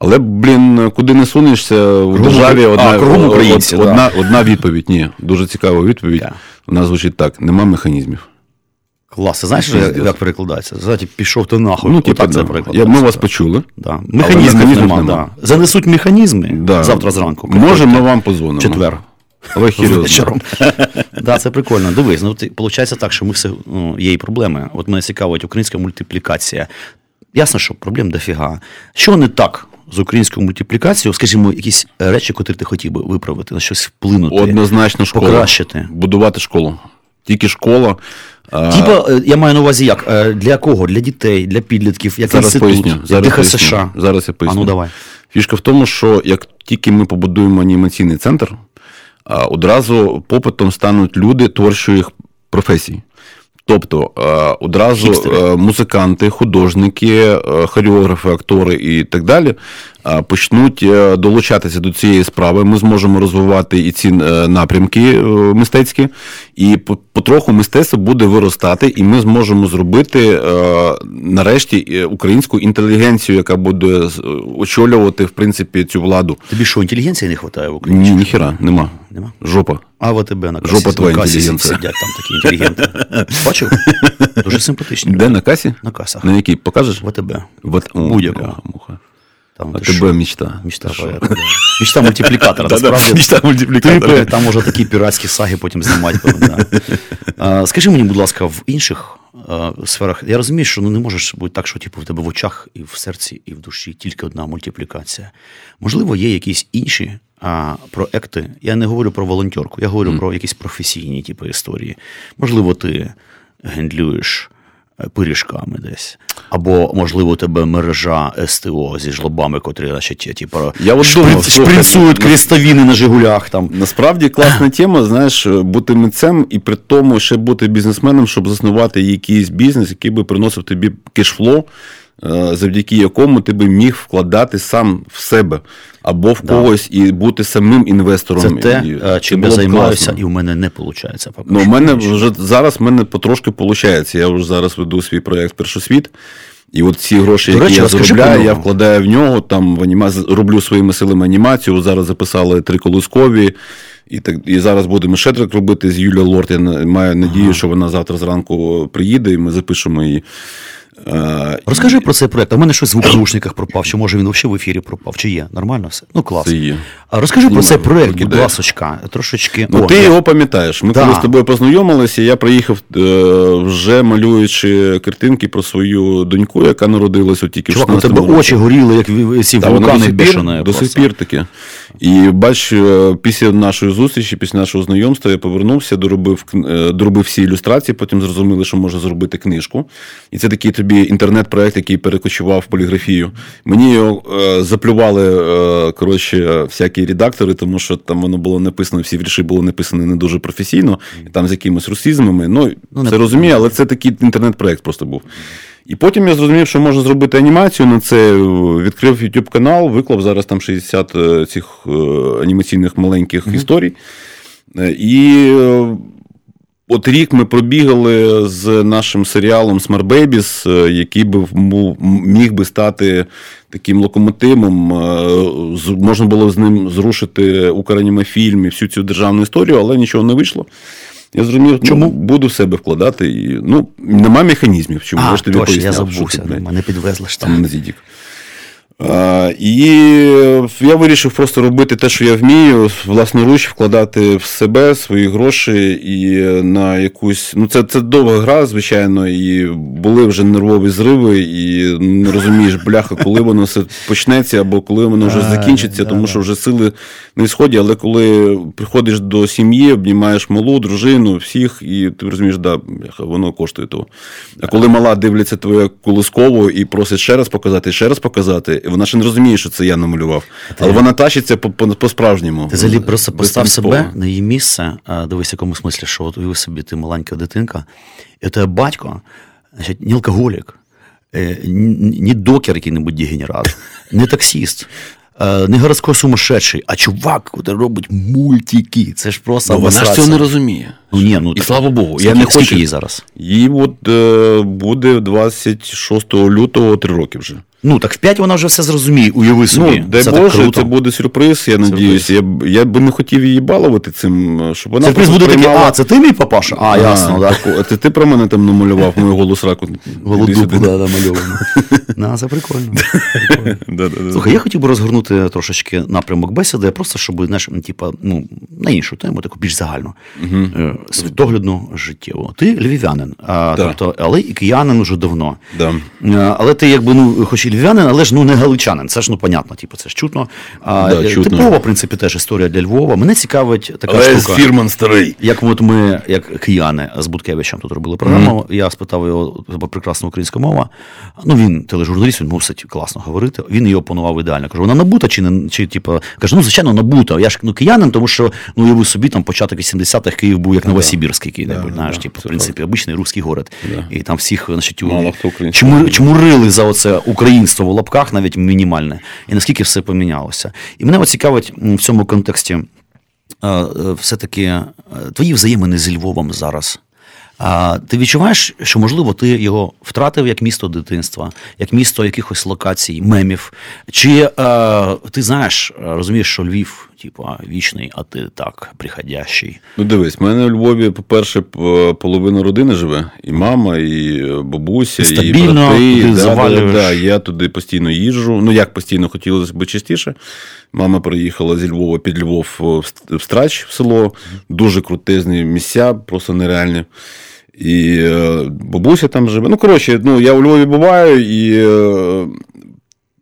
Але, блін, куди не сунешся в державі одна, а, українці, од- да. одна, одна відповідь. Ні, дуже цікава відповідь. Вона звучить так: нема механізмів. Клас. Знаєш, Пиздец. як, як перекладається? Знаєте, пішов ти нахуй. Ну, типу, це да. Я, ми вас почули. Да. Механізмів нема, нема. Да. Занесуть механізми Да. завтра зранку. Може, ми вам позвонимо. Четвер. Але. Вечором. да, це прикольно. Дивись, ну виходить так, що ми все ну, є і проблеми. От мене цікавить українська мультиплікація. Ясно, що проблем дофіга. Що не так з українською мультиплікацією? Скажімо, якісь речі, котрі ти хотів би виправити, на щось вплинути. Однозначно школа. Покращити. Будувати школу. Тільки школа. Типа, е, я маю на увазі як? Е, Для кого? Для дітей, для підлітків, як Зараз інститут, поясню. Зараз ДХСШ. поясню. Зараз я поясню. А ну давай. Фішка в тому, що як тільки ми побудуємо анімаційний центр, одразу попитом стануть люди творчої професій. Тобто е, одразу Хіпстери. е, музиканти, художники, е, хореографи, актори і так далі почнуть долучатися до цієї справи. Ми зможемо розвивати і ці напрямки мистецькі, і по- потроху мистецтво буде виростати, і ми зможемо зробити нарешті українську інтелігенцію, яка буде очолювати в принципі цю владу. Тобі що, інтелігенції не вистачає в Україні? Ні, ніхіра, нема. Нема? Жопа. А в АТБ на касі, Жопа твоя на касі сидять там такі інтелігенти. Бачив? Дуже симпатичні. Де на касі? На касах. На якій? Покажеш? В АТБ. О, Будь-якого. бляха-муха. Там, А ти тебе мечта. Мечта, Ти да. Мечта мультиплікатора. Насправді, мечта мультиплікатора. Типи, там можна такі піратські саги потім знімати. Да. А, Скажи мені, будь ласка, в інших а, сферах, я розумію, що ну, не можеш бути так, що типу, в тебе в очах і в серці, і в душі тільки одна мультиплікація. Можливо, є якісь інші а, проекти. Я не говорю про волонтерку, я говорю про якісь професійні типу, історії. Можливо, ти гендлюєш е, пиріжками десь. Або, можливо, у тебе мережа СТО зі жлобами, котрі, значить, типу, Я шприц- ну, крестовіни на Жигулях. Там. Насправді класна тема, знаєш, бути митцем і при тому ще бути бізнесменом, щоб заснувати якийсь бізнес, який би приносив тобі кешфло, завдяки якому ти би міг вкладати сам в себе або в Да. когось і бути самим інвестором. Це те, е, чим я займаюся, класно. і в мене не виходить. Ну, у мене вже зараз в мене потрошки виходить. Я вже зараз веду свій проєкт Першосвіт. І от ці гроші, До які речі, я заробляю, я вкладаю в нього, там в аніма... роблю своїми силами анімацію. Зараз записали три колискові. І так і зараз будемо ще трек робити з Юлією Лорд. Я маю надію, що вона завтра зранку приїде, і ми запишемо її. Е, Розкажи про цей проект. А в мене щось звук в наушниках пропав, чи може він взагалі в ефірі пропав, чи є? Нормально все? Ну, клас. Це є. Розкажи про Знімаю, цей проект, будь ласочка, трошечки. Ну, О, ти я- його пам'ятаєш. Ми Да. коли з тобою познайомилися, я приїхав е, вже малюючи картинки про свою доньку, яка народилась от тільки в Чувак, у тебе році. очі горіли, як ці вулкани бешені. до сих пір таке. І бач, е, після нашої зустрічі, після нашого знайомства, я повернувся, доробив, е, доробив всі ілюстрації, потім зрозуміли, що можна зробити книжку. І це такий тобі інтернет-проект, який перекочував в поліграфію. Мені його е, заплювали коротше, всякі редактори, тому що там воно було написано, всі вірші були написані не дуже професійно, і там з якимись русизмами. Ну, Ну, це розумію, але це такий інтернет-проект просто був. І потім я зрозумів, що можна зробити анімацію на це. Відкрив YouTube канал, виклав зараз там 60 е, цих е, анімаційних маленьких історій. Е, І е, от рік ми пробігали з нашим серіалом Smart Babies, е, який би міг би стати таким локомотивом. е, Можна було з ним зрушити Укранімафільм і всю цю державну історію, але нічого не вийшло. Я зрозумів, Чому? ну, буду себе вкладати. І, ну, нема механізмів. Чому А, я ж тобі точно, я поясняв, забувся. Мене підвезли там. на Зідік. А, і я вирішив просто робити те, що я вмію, власноруч вкладати в себе свої гроші і на якусь. Ну, це, це довга гра, звичайно, і були вже нервові зриви, і не розумієш, бляха, коли воно все почнеться, або коли воно вже закінчиться, тому що вже сили на сході, але коли приходиш до сім'ї, обнімаєш малу, дружину, всіх, і ти розумієш, да, бляха, воно коштує того. А коли мала дивляться твоє колисково і просить ще раз показати, ще раз показати, Вона ще не розуміє, що це я намалював. Але вона тащиться по-справжньому. Ти взагалі просто постав себе на її місце, дивись, в якому смислі, що от уяви собі ти маленька дитинка, і тебе батько, значить, не алкоголік, е, ні докер який-небудь дегенерат, не таксіст. Е, не городський сумасшедший, а чувак, який робить мультики. Це ж просто. Ну, вона ж цього не розуміє. Ну, ні, ну, І так, слава Богу, я не скільки хочу... їй зараз? Їй от е, буде 26 лютого 3 роки вже. Ну, так в 5 вона вже все зрозуміє, уяви собі. Ну, дай це Боже, так круто. це буде сюрприз, я надіюсь. Я, я би не хотів її балувати цим, щоб вона Сюрприз просто буде такий, а, це ти мій папаша? А, ясно, так. так. Це ти про мене там намалював мою голу сраку. Іди Голодупу, сюди. да, намальовано. На, це прикольно. Прикольно. Да, да, да. Слухай, я хотів би розгорнути трошечки напрямок бесіди, просто щоб знаєш, ну, типа, ну, на іншу тему, таку більш загальну, е, світоглядну життєву. Ти львів'янин, а, Так. тобто, але і киянин уже давно. Да. Е, Але ти якби ну, хоч і львів'янин, але ж ну не галичанин. Це ж ну понятно, типу, це ж чутно. А, Да, е, чутно. Типова, в принципі, теж історія для Львова. Мене цікавить така Але штука. фірман старий. Як от ми, як кияни з Буткевичем тут робили програму, я спитав його прекрасна українська мова. Ну він тележурналіст, він мусить класно говорити. Він її опанував ідеально. Кажу, вона набута чи не чи типу, каже, ну звичайно, набута. Я ж ну киянин, тому що ну уяви собі там початок 80-х Київ був як Новосибірськ, який-небудь, Да, знаєш, да, типу, в принципі, обичний русський город. І там всіх, значить, чмурили за оце українство в лапках, навіть мінімальне. І наскільки все помінялося. І мене цікавить в цьому контексті е, все-таки е, твої взаємини з Львовом зараз. А ти відчуваєш, що можливо ти його втратив як місто дитинства, як місто якихось локацій, мемів? Чи е, ти знаєш, е, розумієш, що Львів, типу, вічний, а ти так, приходящий? Ну дивись, в мене у Львові, по-перше, половина родини живе, і мама, і е, бабуся, Стабільно і брати. да. Да, да, я туди постійно їжджу. Ну як постійно хотілося б частіше. Мама приїхала зі Львова під Львов в Страч в село. Дуже крутезні місця, просто нереальні. І е, бабуся там живе. Ну, коротше, ну, я у Львові буваю, і е,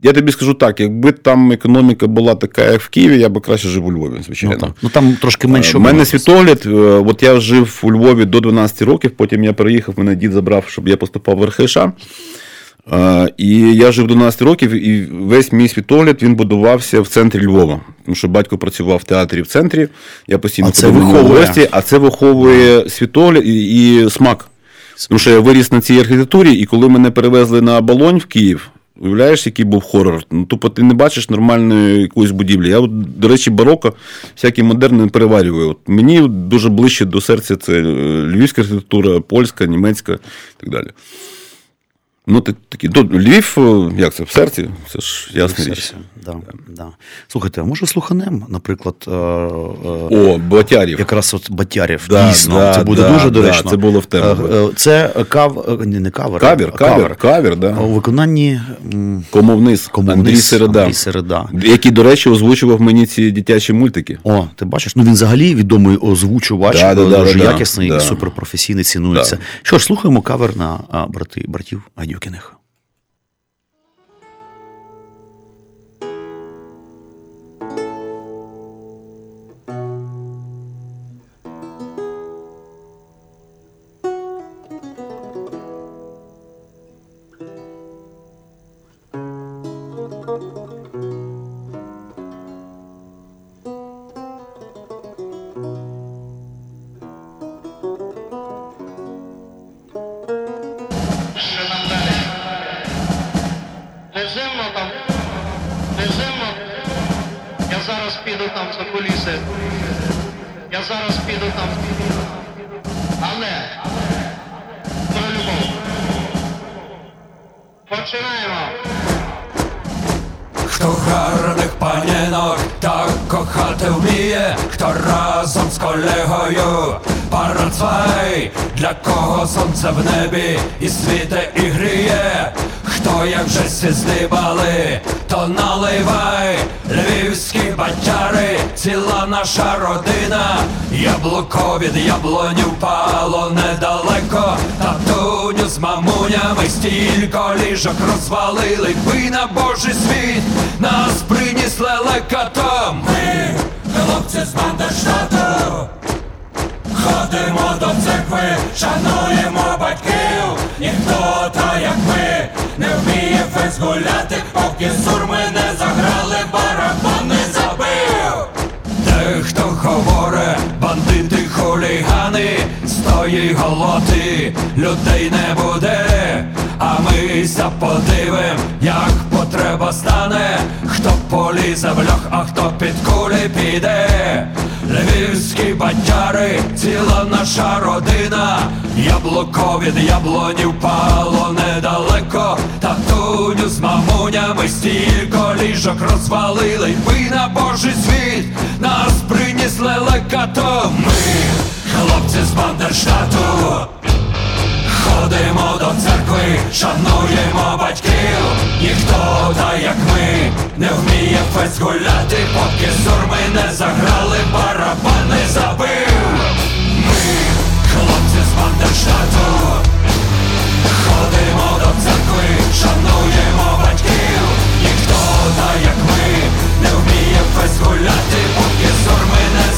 я тобі скажу так: якби там економіка була така, як в Києві, я би краще жив у Львові, звичайно. Ну, ну там трошки менше. У мене світогляд. е, От я жив у Львові до 12 років, потім я переїхав, мене дід забрав, щоб я поступав в РХШ. Е, І я жив до 12 років, і весь мій світогляд він будувався в центрі Львова. Тому що батько працював в театрі в центрі. Я постійно А це виховує. гості, а це виховує світогляд і, і смак. Тому що я виріс на цій архітектурі, і коли мене перевезли на Болонь в Київ, уявляєш, який був хорор. Ну, тупо ти не бачиш нормальної якоїсь будівлі. Я, от, до речі, бароко, всякі модерни переварюю. От мені дуже ближче до серця це е, львівська архітектура, польська, німецька і так далі. Ну, так- такі. Ну, Львів, е, як це, в серці? Це ж ясна річ. Серця. Да, да. Слухайте, а може слуханем, наприклад, е, е, О, Батярів. якраз от Батярів. Да, Дійсно, да, це буде да, дуже да, доречно. це було в тему. Це кав... е, не, не кавер, Кавір, а кавір, кавір, да. У виконанні Комовниз, Комовниз, Андрій Середа. Андрій Середа. Який, до речі, озвучував мені ці дитячі мультики. О, ти бачиш, ну він взагалі відомий озвучувач, Да, да, дуже да, да. якісний, Да. суперпрофесійний, цінується. Да. Що ж, слухаємо кавер на брати, братів Гадюкіних. Що Починаємо. Хто гарних панінок так кохати вміє, хто разом з колегою парацвай, для кого сонце в небі і світе і гріє, хто як вже всі здибали, то наливай, львівські батяри, ціла наша родина, яблуко від яблоні впало недалеко, татуню з мамунями стільки ліжок розвалили, ви на божий світ нас приніс лелекатом. Ми, хлопці з Бандерштату, ходимо до церкви, шануємо батьків, ніхто як ми не вміє фест гуляти, поки сурми не заграли, барабан не забив. Дехто говорить, бандити хулігани, стої голоти, людей не буде, а ми ся подивим, як потреба стане, хто полізе в льох, а хто під кулі піде. Львівські бандяри, ціла наша родина, яблуко від яблонів пало недалеко, татуню з мамунями стілько ліжок розвалили, ви на божий світ нас принесли лекато. Ми, хлопці з Бандерштату, ходимо до церкви, шануємо батьків, ніхто та як ми не вміє фест гуляти, поки сурми не заграли, барабан не забив. Ми, хлопці з Бандерштату, ходимо до церкви, шануємо батьків, ніхто та як ми не вміє фест гуляти, поки сурми не заграли,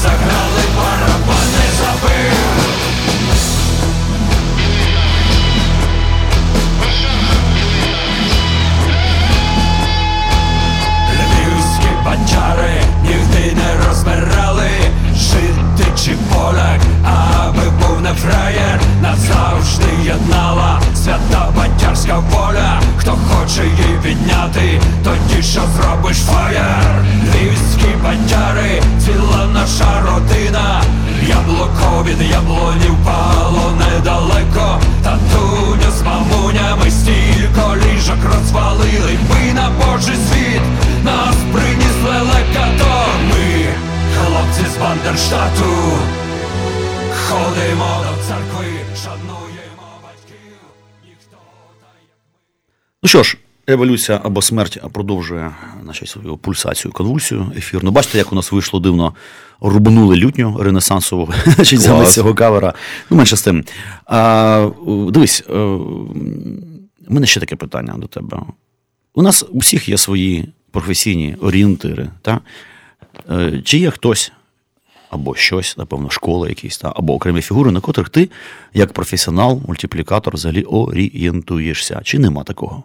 Ну що ж, еволюція або смерть продовжує значить, свою пульсацію, конвульсію ефірну. Бачите, як у нас вийшло дивно. Рубанули лютню ренесансову замість цього кавера. Ну, менше з тим. А, дивись, е, у мене ще таке питання до тебе. У нас у всіх є свої професійні орієнтири. Та? Е, Чи є хтось або щось, напевно, школа якісь, та, або окремі фігури, на котрих ти, як професіонал, мультиплікатор, взагалі орієнтуєшся? Чи нема такого?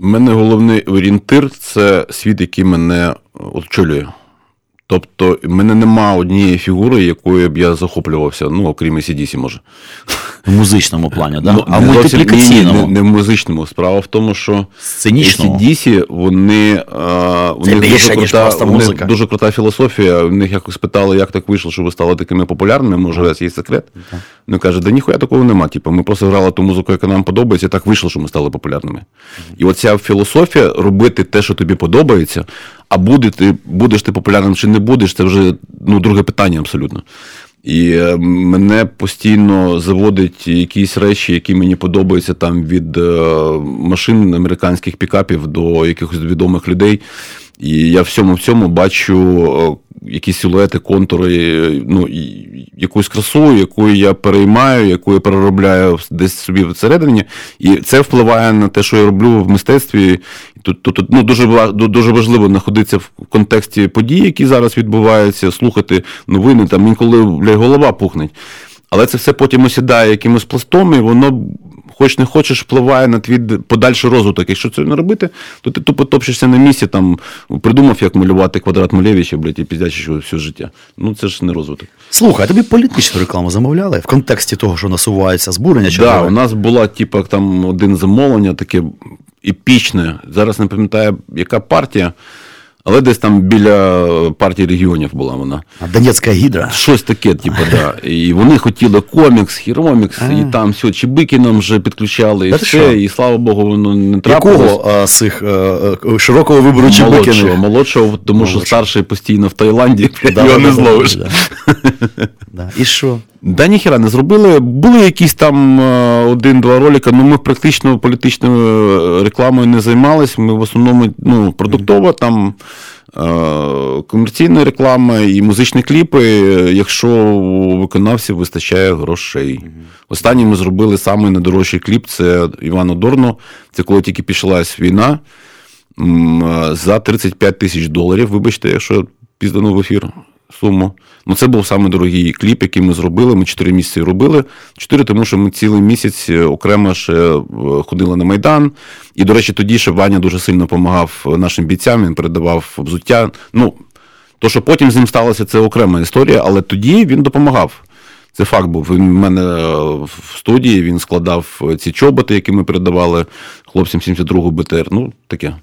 Мене головний орієнтир це світ, який мене очолює. Тобто, в мене нема однієї фігури, якою б я захоплювався, ну, окрім ACDC, може. В музичному плані, да? Ну, а в не мультиплікаційному. ні, Не, не в музичному. Справа в тому, що Сценічному. ACDC, вони, е, у Це них більше, дуже ніж крута, просто у них музика. дуже крута філософія. У них якось питали, як так вийшло, що ви стали такими популярними, може, у вас є секрет. Вони кажуть, да ніхуя такого нема. Типу, ми просто грали ту музику, яка нам подобається, і так вийшло, що ми стали популярними. І оця філософія робити те, що тобі подобається, а буде ти, будеш ти популярним чи не будеш, це вже ну, друге питання абсолютно. І е, мене постійно заводить якісь речі, які мені подобаються там від е, машин американських пікапів до якихось відомих людей. І я всьому в цьому бачу е, якісь силуети, контури, е, ну, якусь красу, яку я переймаю, яку я переробляю десь собі всередині. І це впливає на те, що я роблю в мистецтві. Тут, тут, ну, дуже, дуже важливо знаходитися в контексті подій, які зараз відбуваються, слухати новини, там інколи голова пухнеть. Але це все потім осідає якимось пластом, і воно, хоч не хочеш, впливає на твій подальший розвиток. Якщо це не робити, то ти тупо топчешся на місці, там придумав, як малювати квадрат Малевича, блядь, і піздячиш все життя. Ну це ж не розвиток. Слухай, а тобі політичну рекламу замовляли в контексті того, що насувається збурення? Чи Да, у нас була, типу, там один замовлення, таке епічне. Зараз не пам'ятаю, яка партія, але десь там біля партії регіонів була вона. А Донецька гідра. Щось таке, типу, да. І вони хотіли комікс, хіромікс, і там все, чебики нам вже підключали, і все, і слава Богу, воно не трапилось. Якого з цих е, е, широкого вибору чебиків? Молодшого, молодшого, тому що старший постійно в Таїланді, його не зловиш. І що? Да ніхіра не зробили. Були якісь там е, один-два ролики, але ми практично політичною е, рекламою не займалися. Ми в основному ну, продуктова, там е, комерційна реклама і музичні кліпи, якщо у виконавців вистачає грошей. Останній ми зробили самий найдорожчий кліп це Івану Дорну. Це коли тільки пішлась війна. За 35 тисяч доларів, вибачте, якщо я піздану в ефір. Суму. Ну, це був саме дорогий кліп, який ми зробили. Ми чотири місяці робили. Чотири, тому що ми цілий місяць е, окремо ще е, ходили на Майдан. І, до речі, тоді ще Ваня дуже сильно допомагав нашим бійцям, він передавав взуття. Ну, то, що потім з ним сталося, це окрема історія, але тоді він допомагав. Це факт був. Він в мене в студії він складав ці чоботи, які ми передавали хлопцям 72-го БТР. Ну, таке.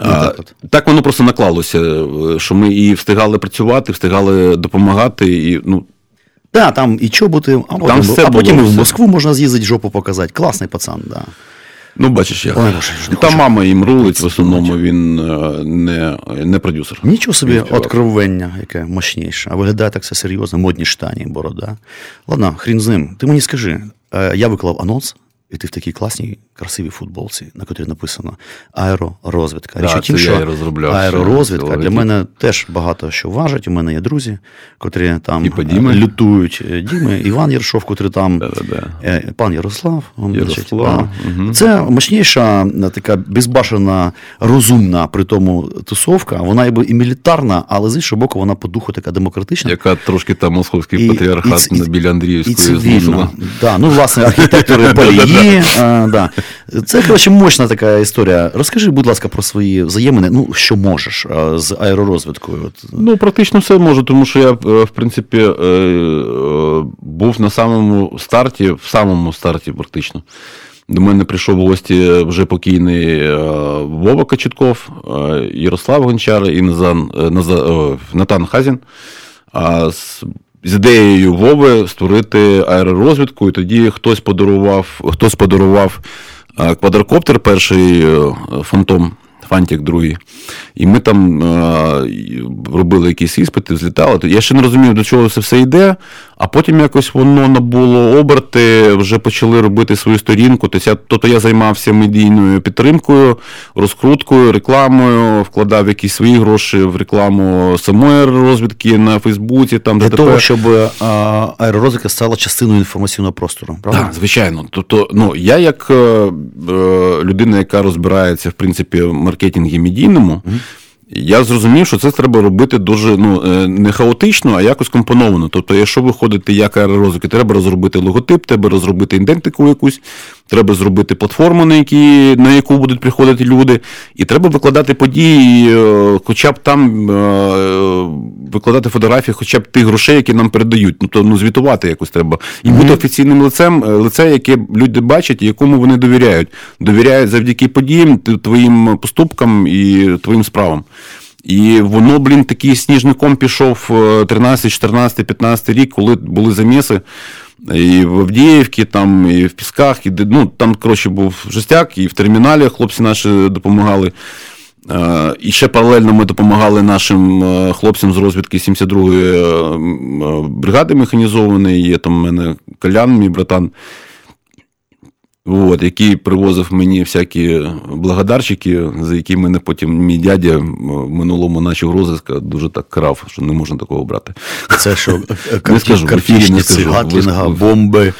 А, так воно просто наклалося, що ми і встигали працювати, встигали допомагати. І, ну, Да, там і чоботи, а потім, все а потім було, в все. Москву можна з'їздити, жопу показати. Класний пацан, да. ну бачиш, як. Ой, Боже, я Та хочу. мама їм рулить, в основному він е, не, не продюсер. Нічого собі откровення, яке мощніше. А виглядає так все серйозно, модні штані, борода. Ладно, хрін з ним. Ти мені скажи, е, я виклав анонс, і ти в такій класній, красивій футболці, на котрій написано аеророзвідка. Да, Річ тім, я що розробляв аеророзвідка для мене теж багато що важить. У мене є друзі, котрі там Діми? лютують. Е, Діми, Іван Єршов, котрий там, Да-да-да. е, пан Ярослав. Ярослав, да. мгм. Це мощніша, е, така безбашена, розумна при тому тусовка. Вона якби і мілітарна, але з іншого боку, вона по духу така демократична. Яка трошки там московський І- патріархат і- біля Андріївської І цивільна. Да, ну, власне, архітектори Балії. да. Це, коротше, мощна така історія. Розкажи, будь ласка, про свої взаємини, ну, що можеш з аеророзвідкою. От. Ну, практично все можу, тому що я, е, в принципі, е, е, був на самому старті, в самому старті, практично. До мене прийшов в гості вже покійний е, Вова Кочетков, е, Ярослав Гончар і Назан, е, Наза, е, Натан Хазін. А з, з ідеєю Вови створити аеророзвідку, і тоді хтось подарував, хтось подарував е, квадрокоптер, перший е, фантом. Фантик другий. І ми там е, робили якісь іспити, злітали. Я ще не розумів, до чого це все йде, а потім якось воно набуло оберти, вже почали робити свою сторінку. Тобто я, тобто я займався медійною підтримкою, розкруткою, рекламою, вкладав якісь свої гроші в рекламу самої розвідки на Фейсбуці. Там, Для ДТП. того, щоб а, аеророзвідка стала частиною інформаційного простору. Правда? Так, звичайно. Тобто, ну, я як е, е, людина, яка розбирається в принципі в маркетингі медійному, я зрозумів, що це треба робити дуже ну, е, не хаотично, а якось компоновано. Тобто, якщо ви ходите як аеророзвідки, треба розробити логотип, треба розробити ідентику якусь, треба зробити платформу, на, які, на яку будуть приходити люди, і треба викладати події, е, хоча б там е, викладати фотографії, хоча б тих грошей, які нам передають. Ну, то ну, звітувати якось треба. І бути офіційним лицем, лице, яке люди бачать якому вони довіряють. Довіряють завдяки подіям, твоїм поступкам і твоїм справам. І воно, блін, такий сніжником пішов е, 13, 14, 15 рік, коли були заміси. І в Авдіївці, там, і в Пісках, і ну, там, коротше, був жестяк, і в терміналі хлопці наші допомагали. Е, І ще паралельно ми допомагали нашим е, хлопцям з розвідки 72-ї е, бригади механізованої. Є там в мене Колян, мій братан. От, який привозив мені всякі благодарчики, за які мене потім мій дядя в минулому начав розиска дуже так крав, що не можна такого брати. Це що, Не скажу, не скажу. гатлінга, бомби,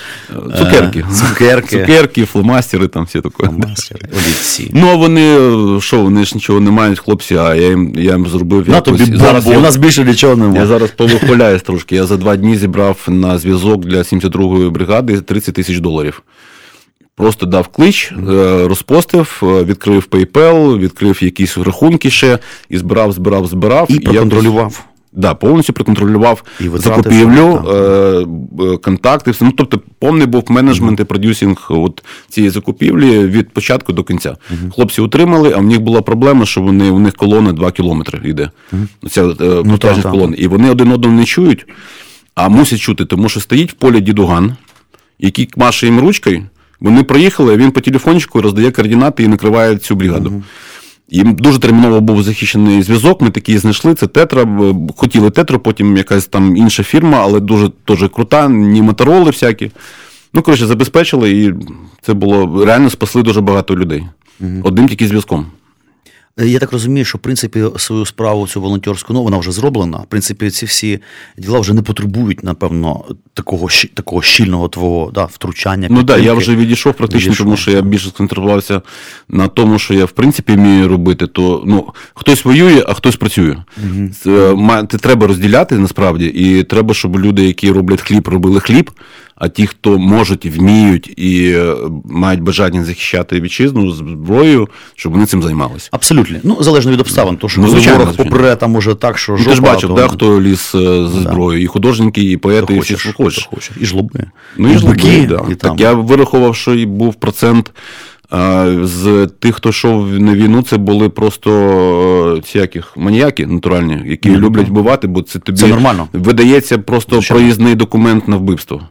Цукерки. е, цукерки, Цукерки, фломастери, там все таке. мастери, олівці. Ну, а вони, е, що, вони ж нічого не мають, хлопці, а я їм, я їм зробив На якось. тобі Зараз бомбу, я- у нас більше нічого немає. Я зараз повихваляюсь трошки. Я за два дні зібрав на зв'язок для 72-ї бригади 30 тисяч доларів. Просто дав клич, е, розпостив, е, відкрив PayPal, відкрив якісь рахунки ще і збирав, збирав, збирав. І якось- проконтролював. Да, повністю проконтролював І закупівлю, е, е, контакти. все. Ну, тобто, повний був менеджмент і продюсінг от цієї закупівлі від початку до кінця. Хлопці утримали, а в них була проблема, що вони, у них колона 2 кілометри йде. Ця е, протяжність так, так. колони. І вони один одного не чують, а мусять чути, тому що стоїть в полі дідуган, який маше їм ручкою. Вони проїхали, він по телефончику роздає координати і накриває цю бригаду. Їм дуже терміново був захищений зв'язок. Ми такі знайшли. Це тетра. Хотіли тетру, потім якась там інша фірма, але дуже теж крута, ні мотороли всякі. Ну, коротше, забезпечили, і це було реально спасли дуже багато людей. Одним тільки зв'язком. Е, Я так розумію, що в принципі свою справу цю волонтерську ну вона вже зроблена. В принципі, ці всі діла вже не потребують, напевно, такого такого щільного твого да, втручання. Ну так, я вже відійшов практично, Відійшов, тому що я більше сконцентрувався на тому, що я в принципі вмію робити. То ну хтось воює, а хтось працює. Це, Це треба розділяти насправді, і треба, щоб люди, які роблять хліб, робили хліб. А ті, хто можуть, вміють і е, мають бажання захищати вітчизну зброєю, щоб вони цим займалися. Абсолютно. Ну, залежно від обставин, тому що Ну, звичайно, ворог звичайно. попре там може так, що Ну, жопа, ти ж бачив, то, да, хто ліз е, зі зброєю, і художники, і поети, і всі, що хочеш. хто хоче. І жлоби. Ну і ж бики, да. і там. Так я вирахував, що і був процент а, з тих, хто йшов на війну, це були просто е, всяких маніяки натуральні, які Ні, люблять ну, вбивати, бо це тобі Це нормально. видається просто Звичайно. проїзний документ на вбивство.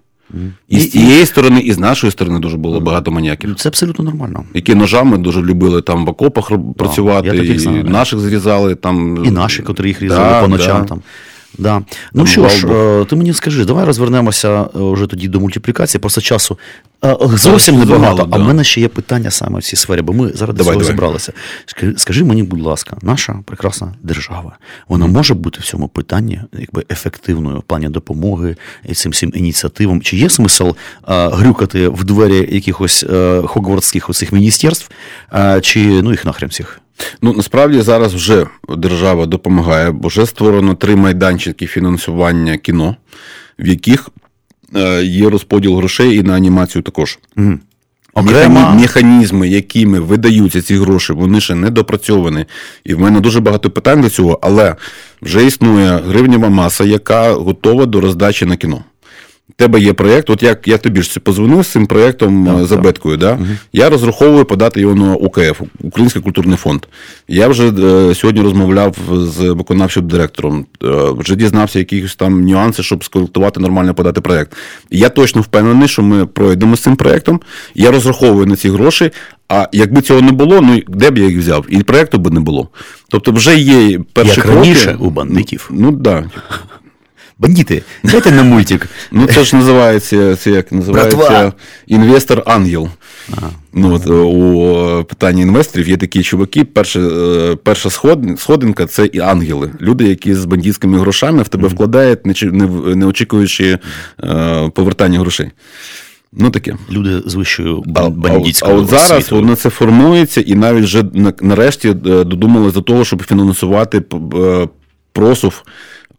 І І- з тієї сторони, і з нашої сторони дуже було багато маніяків. Це абсолютно нормально. Які ножами дуже любили там в окопах працювати, я таких і знаю, наших зрізали там. І наші, котрі їх різали Да, по ночам. да. Там. Да. Ну що ж, е, ти мені скажи, давай розвернемося е, вже тоді до мультиплікації, просто часу е, зовсім небагато. А в мене ще є питання саме в цій сфері, бо ми зараз Давай, цього давай. зібралися. Скажи, мені, будь ласка, наша прекрасна держава, вона може бути в цьому питанні якби ефективною в плані допомоги і цим всім ініціативам? Чи є смисл е, грюкати в двері якихось е, хогвартських оцих міністерств, е, чи ну їх нахрен всіх? Ну насправді зараз вже держава допомагає, бо вже створено три майданчики фінансування кіно, в яких е, є розподіл грошей і на анімацію також. Окрема- Механі- Механізми, якими видаються ці гроші, вони ще не допрацьовані. І в мене дуже багато питань до цього, але вже існує гривнева маса, яка готова до роздачі на кіно. Тебе є проєкт, от як я тобі ж позвонив з цим проєктом е, за так. я розраховую подати його на УКФ, Український культурний фонд. Я вже е, сьогодні розмовляв з виконавчим директором, е, вже дізнався якісь там нюанси, щоб скоректувати нормально подати проєкт. Я точно впевнений, що ми пройдемо з цим проєктом. Я розраховую на ці гроші. А якби цього не було, ну де б я їх взяв? І проєкту би не було. Тобто, вже є перші Як кроки. раніше у бандитів. Ну так. Да. Бандити, дайте на мультик. Ну, це ж називається, це як називається інвестор-ангел. Ну, от, е, у е, питанні інвесторів є такі чуваки. Перша, е, перша сходинка це і ангели. Люди, які з бандитськими грошами в тебе вкладають, не, не, не очікуючи повертання грошей. Ну таке. Люди з вищою А, а, от- а от зараз освітою. воно це формується, і навіть вже нарешті додумали до того, щоб фінансувати просув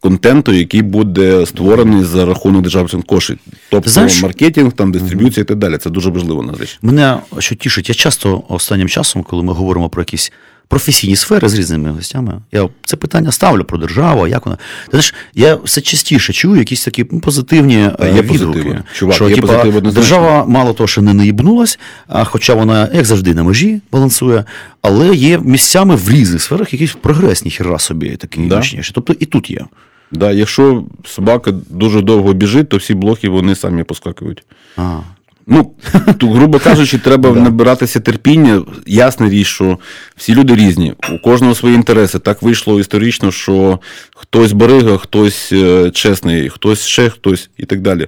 контенту, який буде створений за рахунок державних коштів. Тобто Знаєш- маркетинг, там дистриб'юція і так далі. Це дуже важливо на речі. Мене що тішить, я часто останнім часом, коли ми говоримо про якісь професійні сфери з різними гостями, я це питання ставлю про державу, як вона. Ти знаєш, я все частіше чую якісь такі ну, позитивні е, є відгуки. Чувак, що є типа, держава мало того, що не наїбнулась, а хоча вона, як завжди, на межі балансує, але є місцями в різних сферах якісь прогресні хіра собі такі Да. Тобто і тут є. Да, якщо собака дуже довго біжить, то всі блоки вони самі поскакують. А. Ну, то, грубо кажучи, треба набиратися терпіння. Ясна річ, що всі люди різні, у кожного свої інтереси. Так вийшло історично, що хтось барига, хтось е, чесний, хтось ще хтось і так далі.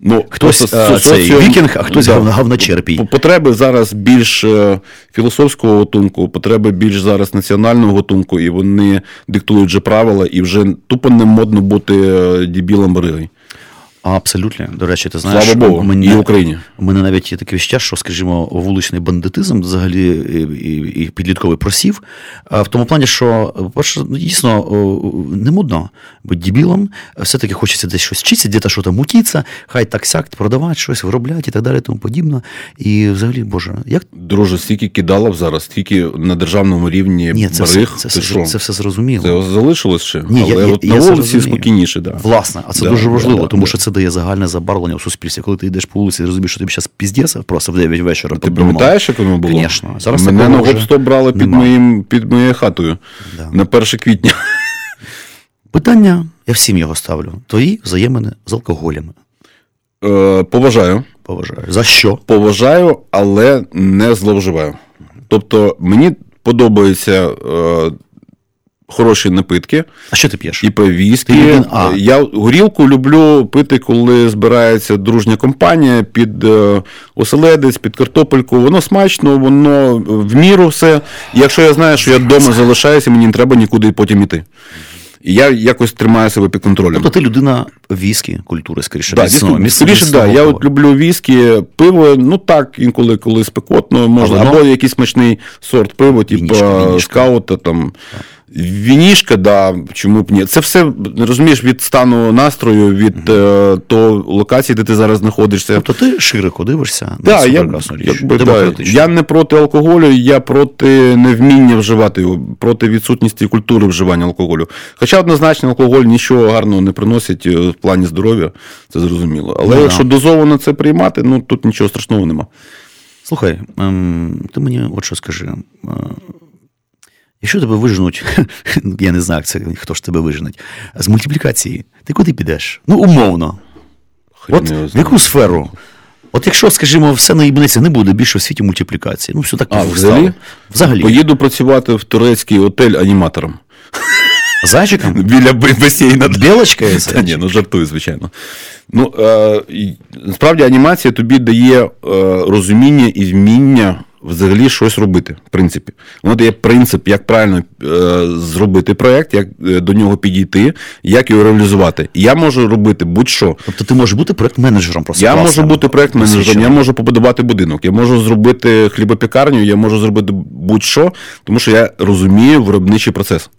Ну, Хтось, просто е, цей вікінг, а хтось да, гавночерпій. По- Потреби зараз більш е, філософського готунку, потреби більш зараз національного готунку, і вони диктують вже правила, і вже тупо не модно бути дібілом дебілом баригою. Абсолютно. До речі, ти знаєш, Слава Богу, мені- і в Україні. У мене навіть є таке відчуття, що, скажімо, вуличний бандитизм взагалі і, і, і підлітковий просів. А В тому плані, що, перше, ну, дійсно не модно бути дебілом. Все-таки хочеться десь щось вчитися, десь щось мутитися, хай так сяк продавати щось, виробляти і так далі, тому подібне. І взагалі, Боже, як Друже, стільки кидалов зараз, стільки на державному рівні ні, це, бариг. все, це, все, це все зрозуміло. Це залишилось ще, Ні, але я- от я на це вулиці спокійніше. Да. Власне, а це Да, дуже важливо, да, тому що це дає загальне забарвлення в суспільстві. Коли ти йдеш по вулиці і розумієш, що тобі зараз піздець, просто в 9 вечора. Ти пам'ятаєш, як воно було? Звісно. Зараз Мене на вже гоп-стоп брали під, нема. моїм, під моєю хатою Да. на 1 квітня. Питання, я всім його ставлю. Твої взаємини з алкоголями. Е, поважаю. Поважаю. За що? поважаю, але не зловживаю. Тобто, мені подобається е, хороші напитки. А що ти п'єш? І по віскі. Ти людина- а. Я горілку люблю пити, коли збирається дружня компанія під е, оселедець, під картопельку. Воно смачно, воно в міру все. І якщо я знаю, що я вдома залишаюся, мені не треба нікуди потім іти. І я якось тримаю себе під контролем. Тобто ти людина віскі культури, скоріше. Да, міцного- дійсно, міц- скоріше, да. Я от люблю віскі, пиво, ну так, інколи коли спекотно, можна. А вино? Або якийсь смачний сорт пива, типу скаута там. Вінішка, да, чому б ні. Це все розумієш від стану настрою, від е, того локації, де ти зараз знаходишся. Тобто ти широко дивишся Да, цю я, річ. якби, да, я не проти алкоголю, я проти невміння вживати його, проти відсутності культури вживання алкоголю. Хоча однозначно алкоголь нічого гарного не приносить е, в плані здоров'я, це зрозуміло. Але Ну, якщо дозовано це приймати, ну тут нічого страшного нема. Слухай, ем, ти мені от що скажи. Якщо тебе виженуть, я не знаю, це, хто ж тебе виженуть, з мультиплікації, ти куди підеш? Ну, умовно. Хрін От в яку сферу? От якщо, скажімо, все наїбнеться, не буде більше в світі мультиплікації. Ну, все так А, взагалі? Взагалі. Поїду працювати в турецький отель аніматором. Зайчиком? Біля басейна. Білочка Та ні, ну жартую, звичайно. Ну, е, насправді анімація тобі дає е, розуміння і вміння взагалі щось робити, в принципі. Воно дає принцип, як правильно е, зробити проєкт, як е, до нього підійти, як його реалізувати. Я можу робити будь-що. Тобто ти можеш бути проект-менеджером просто. Я можу бути проєкт-менеджером, я можу побудувати будинок, я можу зробити хлібопікарню, я можу зробити будь-що, тому що я розумію виробничий процес.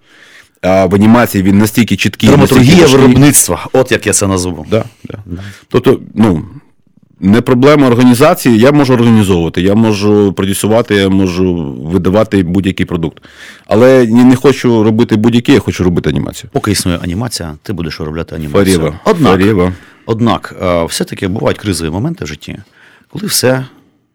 А в анімації він настільки чіткий. Драматургія виробництва. От як я це назву. Да, да. Тобто, ну, не проблема організації, я можу організовувати, я можу продюсувати, я можу видавати будь-який продукт. Але я не хочу робити будь-який, я хочу робити анімацію. Поки існує анімація, ти будеш виробляти анімацію. Фарєва. Однак, Фарєва. однак е, все-таки бувають кризові моменти в житті, коли все,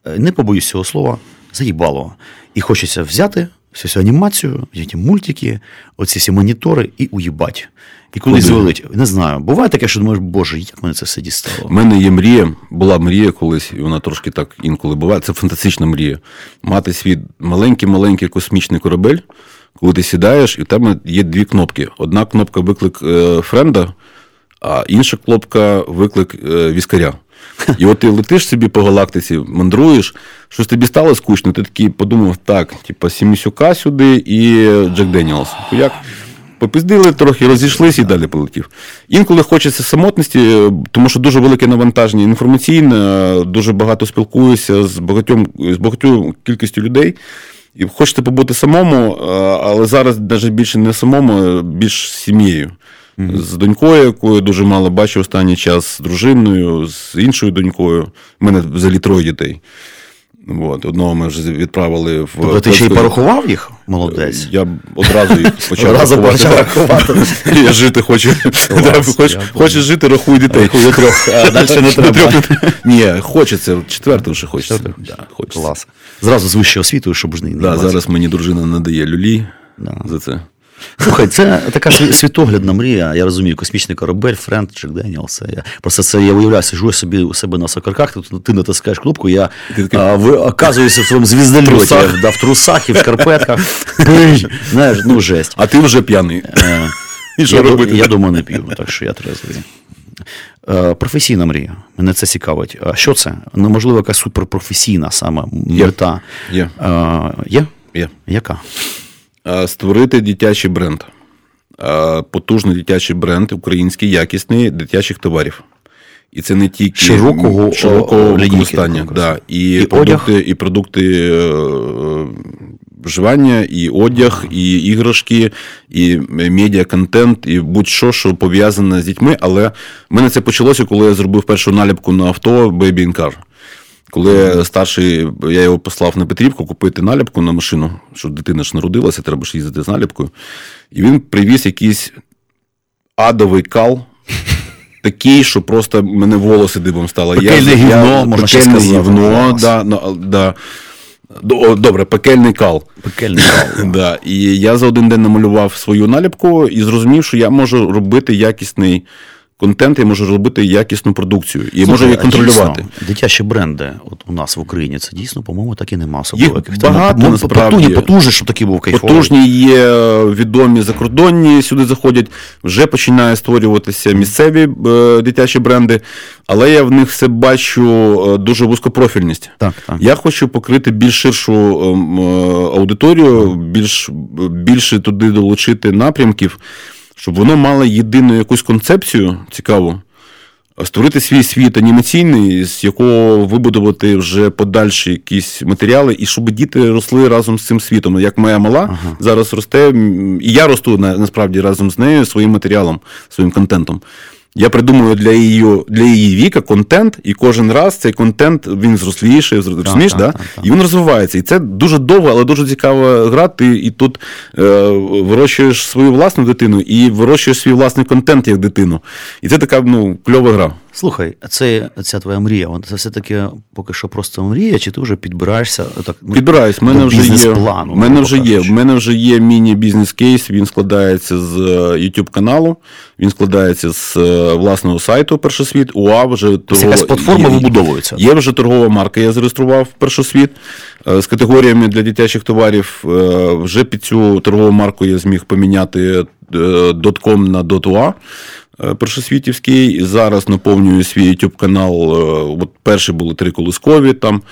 е, не побоюсь цього слова, заїбало. І хочеться взяти всю цю анімацію, ті мультики, оці всі монітори і уїбать. І Куди? звалить. Не знаю. Буває таке, що думаєш, боже, як мене це все дістало. У мене є мрія, була мрія колись, і вона трошки так інколи буває. Це фантастична мрія. Мати свій маленький-маленький космічний корабель, коли ти сідаєш, і в тебе є дві кнопки. Одна кнопка виклик е, френда, а інша кнопка виклик е, віскаря. І от ти летиш собі по галактиці, мандруєш, щось тобі стало скучно, ти такий подумав, так, типа Сімісюка сюди і Джек Деніелс. Як? Попіздили трохи, розійшлися і далі полетів. Інколи хочеться самотності, е, тому що дуже велике навантаження інформаційне, дуже багато спілкуюся з багатьом з багатьою кількістю людей. І хочеться побути самому, е, але зараз навіть більше не самому, більш з З донькою, якою дуже мало бачу останній час, з дружиною, з іншою донькою. У мене взагалі троє дітей. От, одного ми вже відправили в. Тобто ти ще й порахував їх? Молодець. я одразу їх почав Одразу почав рахувати. Я жити хочу. Хоч- Хочеш жити, рахуй дітей. Рахуй трьох, а далі не треба. трьох Ні, хочеться. Четвертий вже хочеться. Клас. Зразу з вищою освітою, щоб ж не Да, зараз мені дружина надає люлі за це. Слухай, це така світоглядна мрія. Я розумію, космічний корабель, friend, Джек Деніелс. Я просто це я уявляю, сижу я собі у себе на сокарках, тут ти натискаєш кнопку, я а, ви, оказуюся в своєму звіздольоті, трусах. да, в трусах і в шкарпетках. Знаєш, ну жесть. А ти вже п'яний. Е, І що я, робити? я думаю, не п'ю, так що я трезвий. Е, Професійна мрія. Мене це цікавить. А що це? Ну, можливо, якась суперпрофесійна саме мета. Є. Е, Є? Є. Яка? А, Створити дитячий бренд. Потужний дитячий бренд, український, якісний дитячих товарів. І це не тільки Широкого, о, широкого використання. Да. І, І продукти, і продукти е, вживання, і одяг, і іграшки, і медіа-контент, і будь-що, що пов'язане з дітьми. Але в мене це почалося, коли я зробив першу наліпку на авто Baby in Car. Коли старший, я його послав на Петрівку купити наліпку на машину, що дитина ж народилася, треба ж їздити з наліпкою. І він привіз якийсь адовий кал, такий, що просто мене волоси дибом стало. Пекельне гівно, можна ще гівно, да, да. Добре, пекельний кал. Пекельний кал. Да. І я за один день намалював свою наліпку і зрозумів, що я можу робити якісний контент, я можу робити якісну продукцію і можу її контролювати. дійсно, дитячі бренди от у нас в Україні, це дійсно, по-моєму, так і нема Їх особливо. яких. Багато, ну, насправді. Потужні, потужні, щоб такий був кайфовий. Потужні є відомі закордонні, сюди заходять, вже починає створюватися місцеві е, дитячі бренди, але я в них все бачу е, дуже вузькопрофільність. Так, так. Я хочу покрити більш ширшу ем, е, аудиторію, більш, більше туди долучити напрямків, щоб воно мало єдину якусь концепцію цікаву. Створити свій світ анімаційний, з якого вибудувати вже подальші якісь матеріали, і щоб діти росли разом з цим світом. Як моя мала зараз росте, і я росту на- насправді разом з нею своїм матеріалом, своїм контентом. Я придумую для її, для її віка контент, і кожен раз цей контент він зросліше, розумієш, да? і він розвивається. І це дуже довго, але дуже цікава гра. Ти і тут е, вирощуєш свою власну дитину і вирощуєш свій власний контент як дитину. І це така ну, кльова гра. Слухай, це ця твоя мрія. Це все-таки поки що просто мрія, чи ти вже підбираєшся так, ну, Підбираюсь, в мене вже є. бізнес-плану, мене вже є. В мене вже є міні-бізнес кейс. Він складається з е, YouTube каналу, він складається з е, власного сайту Першосвіт. УА вже торгова якась платформа є- вибудовується. Є вже торгова марка. Я зареєстрував Першосвіт е, з категоріями для дитячих товарів. Вже під цю торгову марку я зміг поміняти .com на .ua. е, Першосвітівський, зараз наповнюю свій YouTube канал. е, От перші були три колискові там.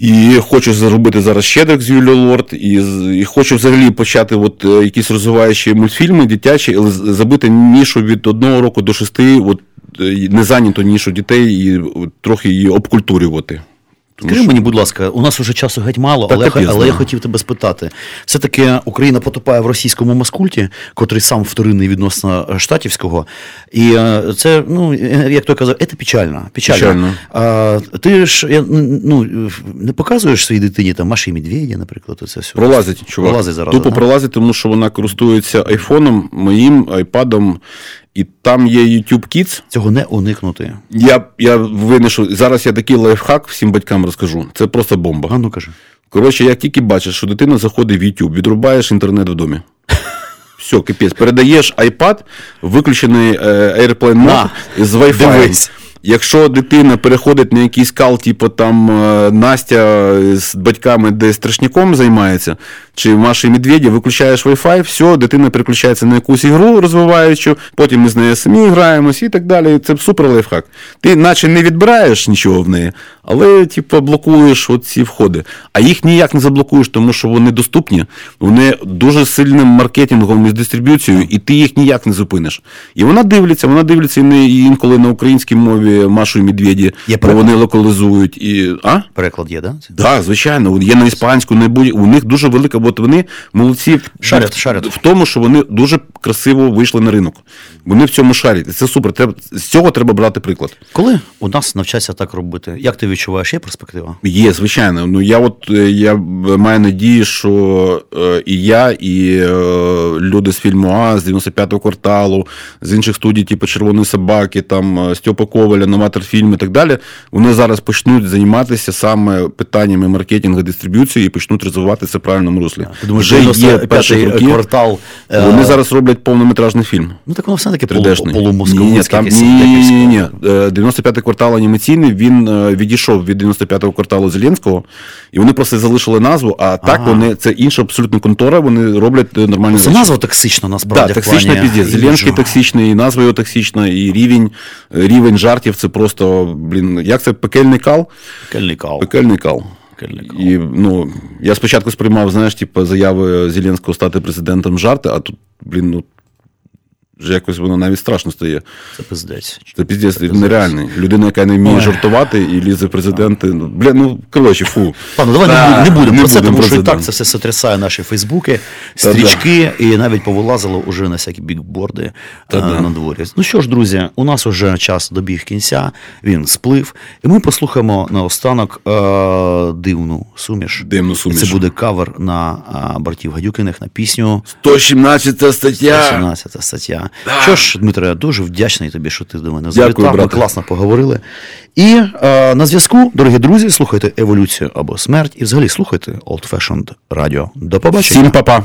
І хочу зробити зараз щедрик з Юлією Лорд, і, і хочу взагалі почати от, е, якісь розвиваючі мультфільми дитячі, але забити нішу від одного року до шести, от, не зайняту нішу дітей і трохи її обкультурювати. Тому Скажи що- мені, будь ласка, у нас уже часу геть мало, Та але, капець, але я хотів тебе спитати. Все-таки Україна потопає в російському маскульті, котрий сам вторинний відносно штатівського. І е, це, ну, е, як той казав, це печально. печально. Печально. А, ти ж я, ну, не показуєш своїй дитині там Маші Медведя, наприклад, оце все. Пролазить, чувак. Пролазить зараз. Тупо да? пролазить, тому що вона користується айфоном, моїм айпадом, і там є YouTube Kids. Цього не уникнути. Я, я винайшов, зараз я такий лайфхак всім батькам розкажу. Це просто бомба. А ну кажи. Коротше, як тільки бачиш, що дитина заходить в YouTube, відрубаєш інтернет в домі. Все, капець. Передаєш iPad, виключений е, AirPlane Mode з Wi-Fi. дивись. Якщо дитина переходить на якийсь кал, типу там е, Настя з батьками десь страшняком займається, чи Маша і Медведі, виключаєш Wi-Fi, все, дитина переключається на якусь ігру розвиваючу, потім ми з нею самі граємось і так далі. Це супер лайфхак. Ти наче не відбираєш нічого в неї, але типу, блокуєш ці входи. А їх ніяк не заблокуєш, тому що вони доступні, вони дуже сильним маркетингом і дистриб'юцією, і ти їх ніяк не зупиниш. І вона дивиться, вона не і інколи на українській мові Машу і Медведі, Є бо вони локалізують. І... А? Переклад є, да? Так, да, звичайно, є на іспанську, на будь у них дуже велика, бо вони молодці в- в, шарять. в тому, що вони дуже красиво вийшли на ринок. Вони в цьому шарять. Це супер. Треба, з цього треба брати приклад. Коли у нас навчаться так робити? Як ти відчуваєш, є перспектива? Є, звичайно. Ну я от е, я маю надію, що е, і я, і е, люди з фільму А, з 95-го кварталу, з інших студій, типу Червоної собаки, там Стьопа Коваля, Новатор фільм і так далі. Вони зараз почнуть займатися саме питаннями маркетингу, дистриб'юції і почнуть розвиватися в правильному руслі. Ти думаєш, Вже є перші 95-й квартал. е, Вони зараз роблять повнометражний фільм. Ну так воно все таки полу, 3D-шний. Ні, ні, ні, ні, ні. Е, 95-й квартал анімаційний, він е, відійшов від 95-го кварталу Зеленського, і вони просто залишили назву, а так Ага. вони, це інша абсолютно контора, вони роблять е, нормальні Це назва токсична, насправді. Да, токсична піздець. Зеленський токсичний, і назва його токсична, і рівень, е, рівень це просто, блін, як це? Пекельний кал. Пекельний кал. Пекельний кал. І ну, я спочатку сприймав, знаєш, типу, заяви Зеленського стати президентом жарти, а тут, блін, ну, вже якось воно навіть страшно стає. Це пиздець. Це піздець нереальний. Людина, яка не вміє Ой. жартувати і лізе президенти. Ну, бля, ну коротше, фу. Ладно, давай Та, не, будемо- не будемо не про це, тому що і так це все сотрясає наші фейсбуки, Та стрічки, і навіть повилазило уже на всякі бікборди Та е, да. на дворі. Ну що ж, друзі, у нас уже час добіг кінця, він сплив, і ми послухаємо наостанок е, дивну суміш. Дивну суміш. Це буде кавер на е, братів Гадюкиних на пісню 117 стаття. 17 стаття. Що ж, Дмитро, я дуже вдячний тобі, що ти до мене завітав. Ми класно поговорили. І е, на зв'язку, дорогі друзі, слухайте еволюцію або смерть, і взагалі слухайте Old Fashioned Radio. До побачення. Всім па-па.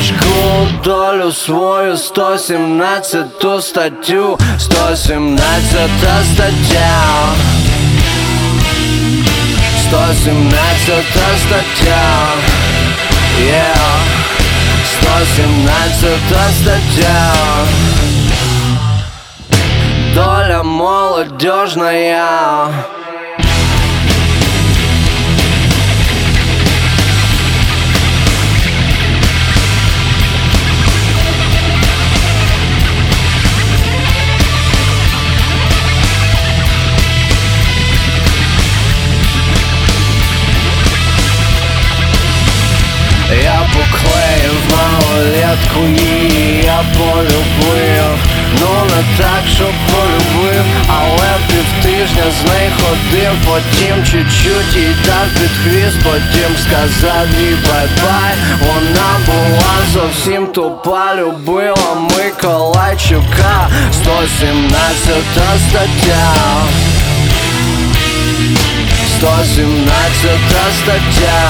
Про тяжку долю свою 117 статтю, 117 стаття. 117 стаття yeah. 117 стаття Доля молодежная малолетку її я полюбив. Ну не так, щоб полюбив, але півтижня з нею ходив, потім чуть-чуть і так під хвіст, потім сказав їй bye-bye. Вона була зовсім тупа, любила Миколайчука. 117 стаття. 117 стаття.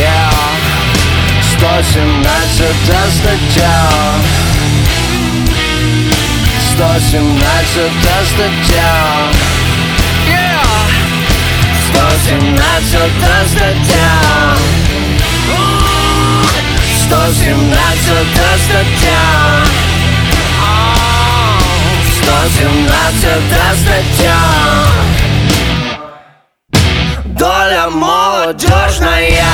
Yeah 117 стаття 117 стаття Yeah. 117 стаття 117 стаття 117 стаття Доля молодежная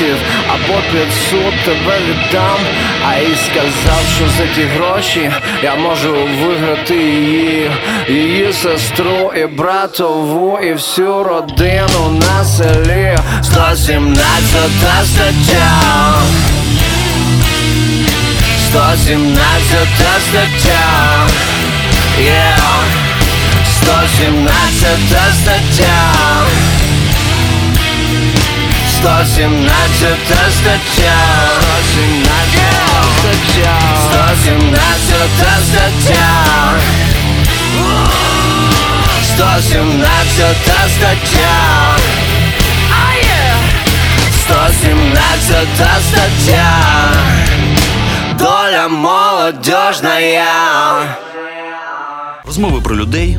баксів або 500 тебе віддам. А їй сказав, що за ті гроші я можу виграти її, її сестру і братову, і всю родину на селі. 117 стаття. 117 стаття. Yeah. 117 стаття 117 стаття 117 стаття 117 стаття 117 стаття Доля молодежная Розмови про людей,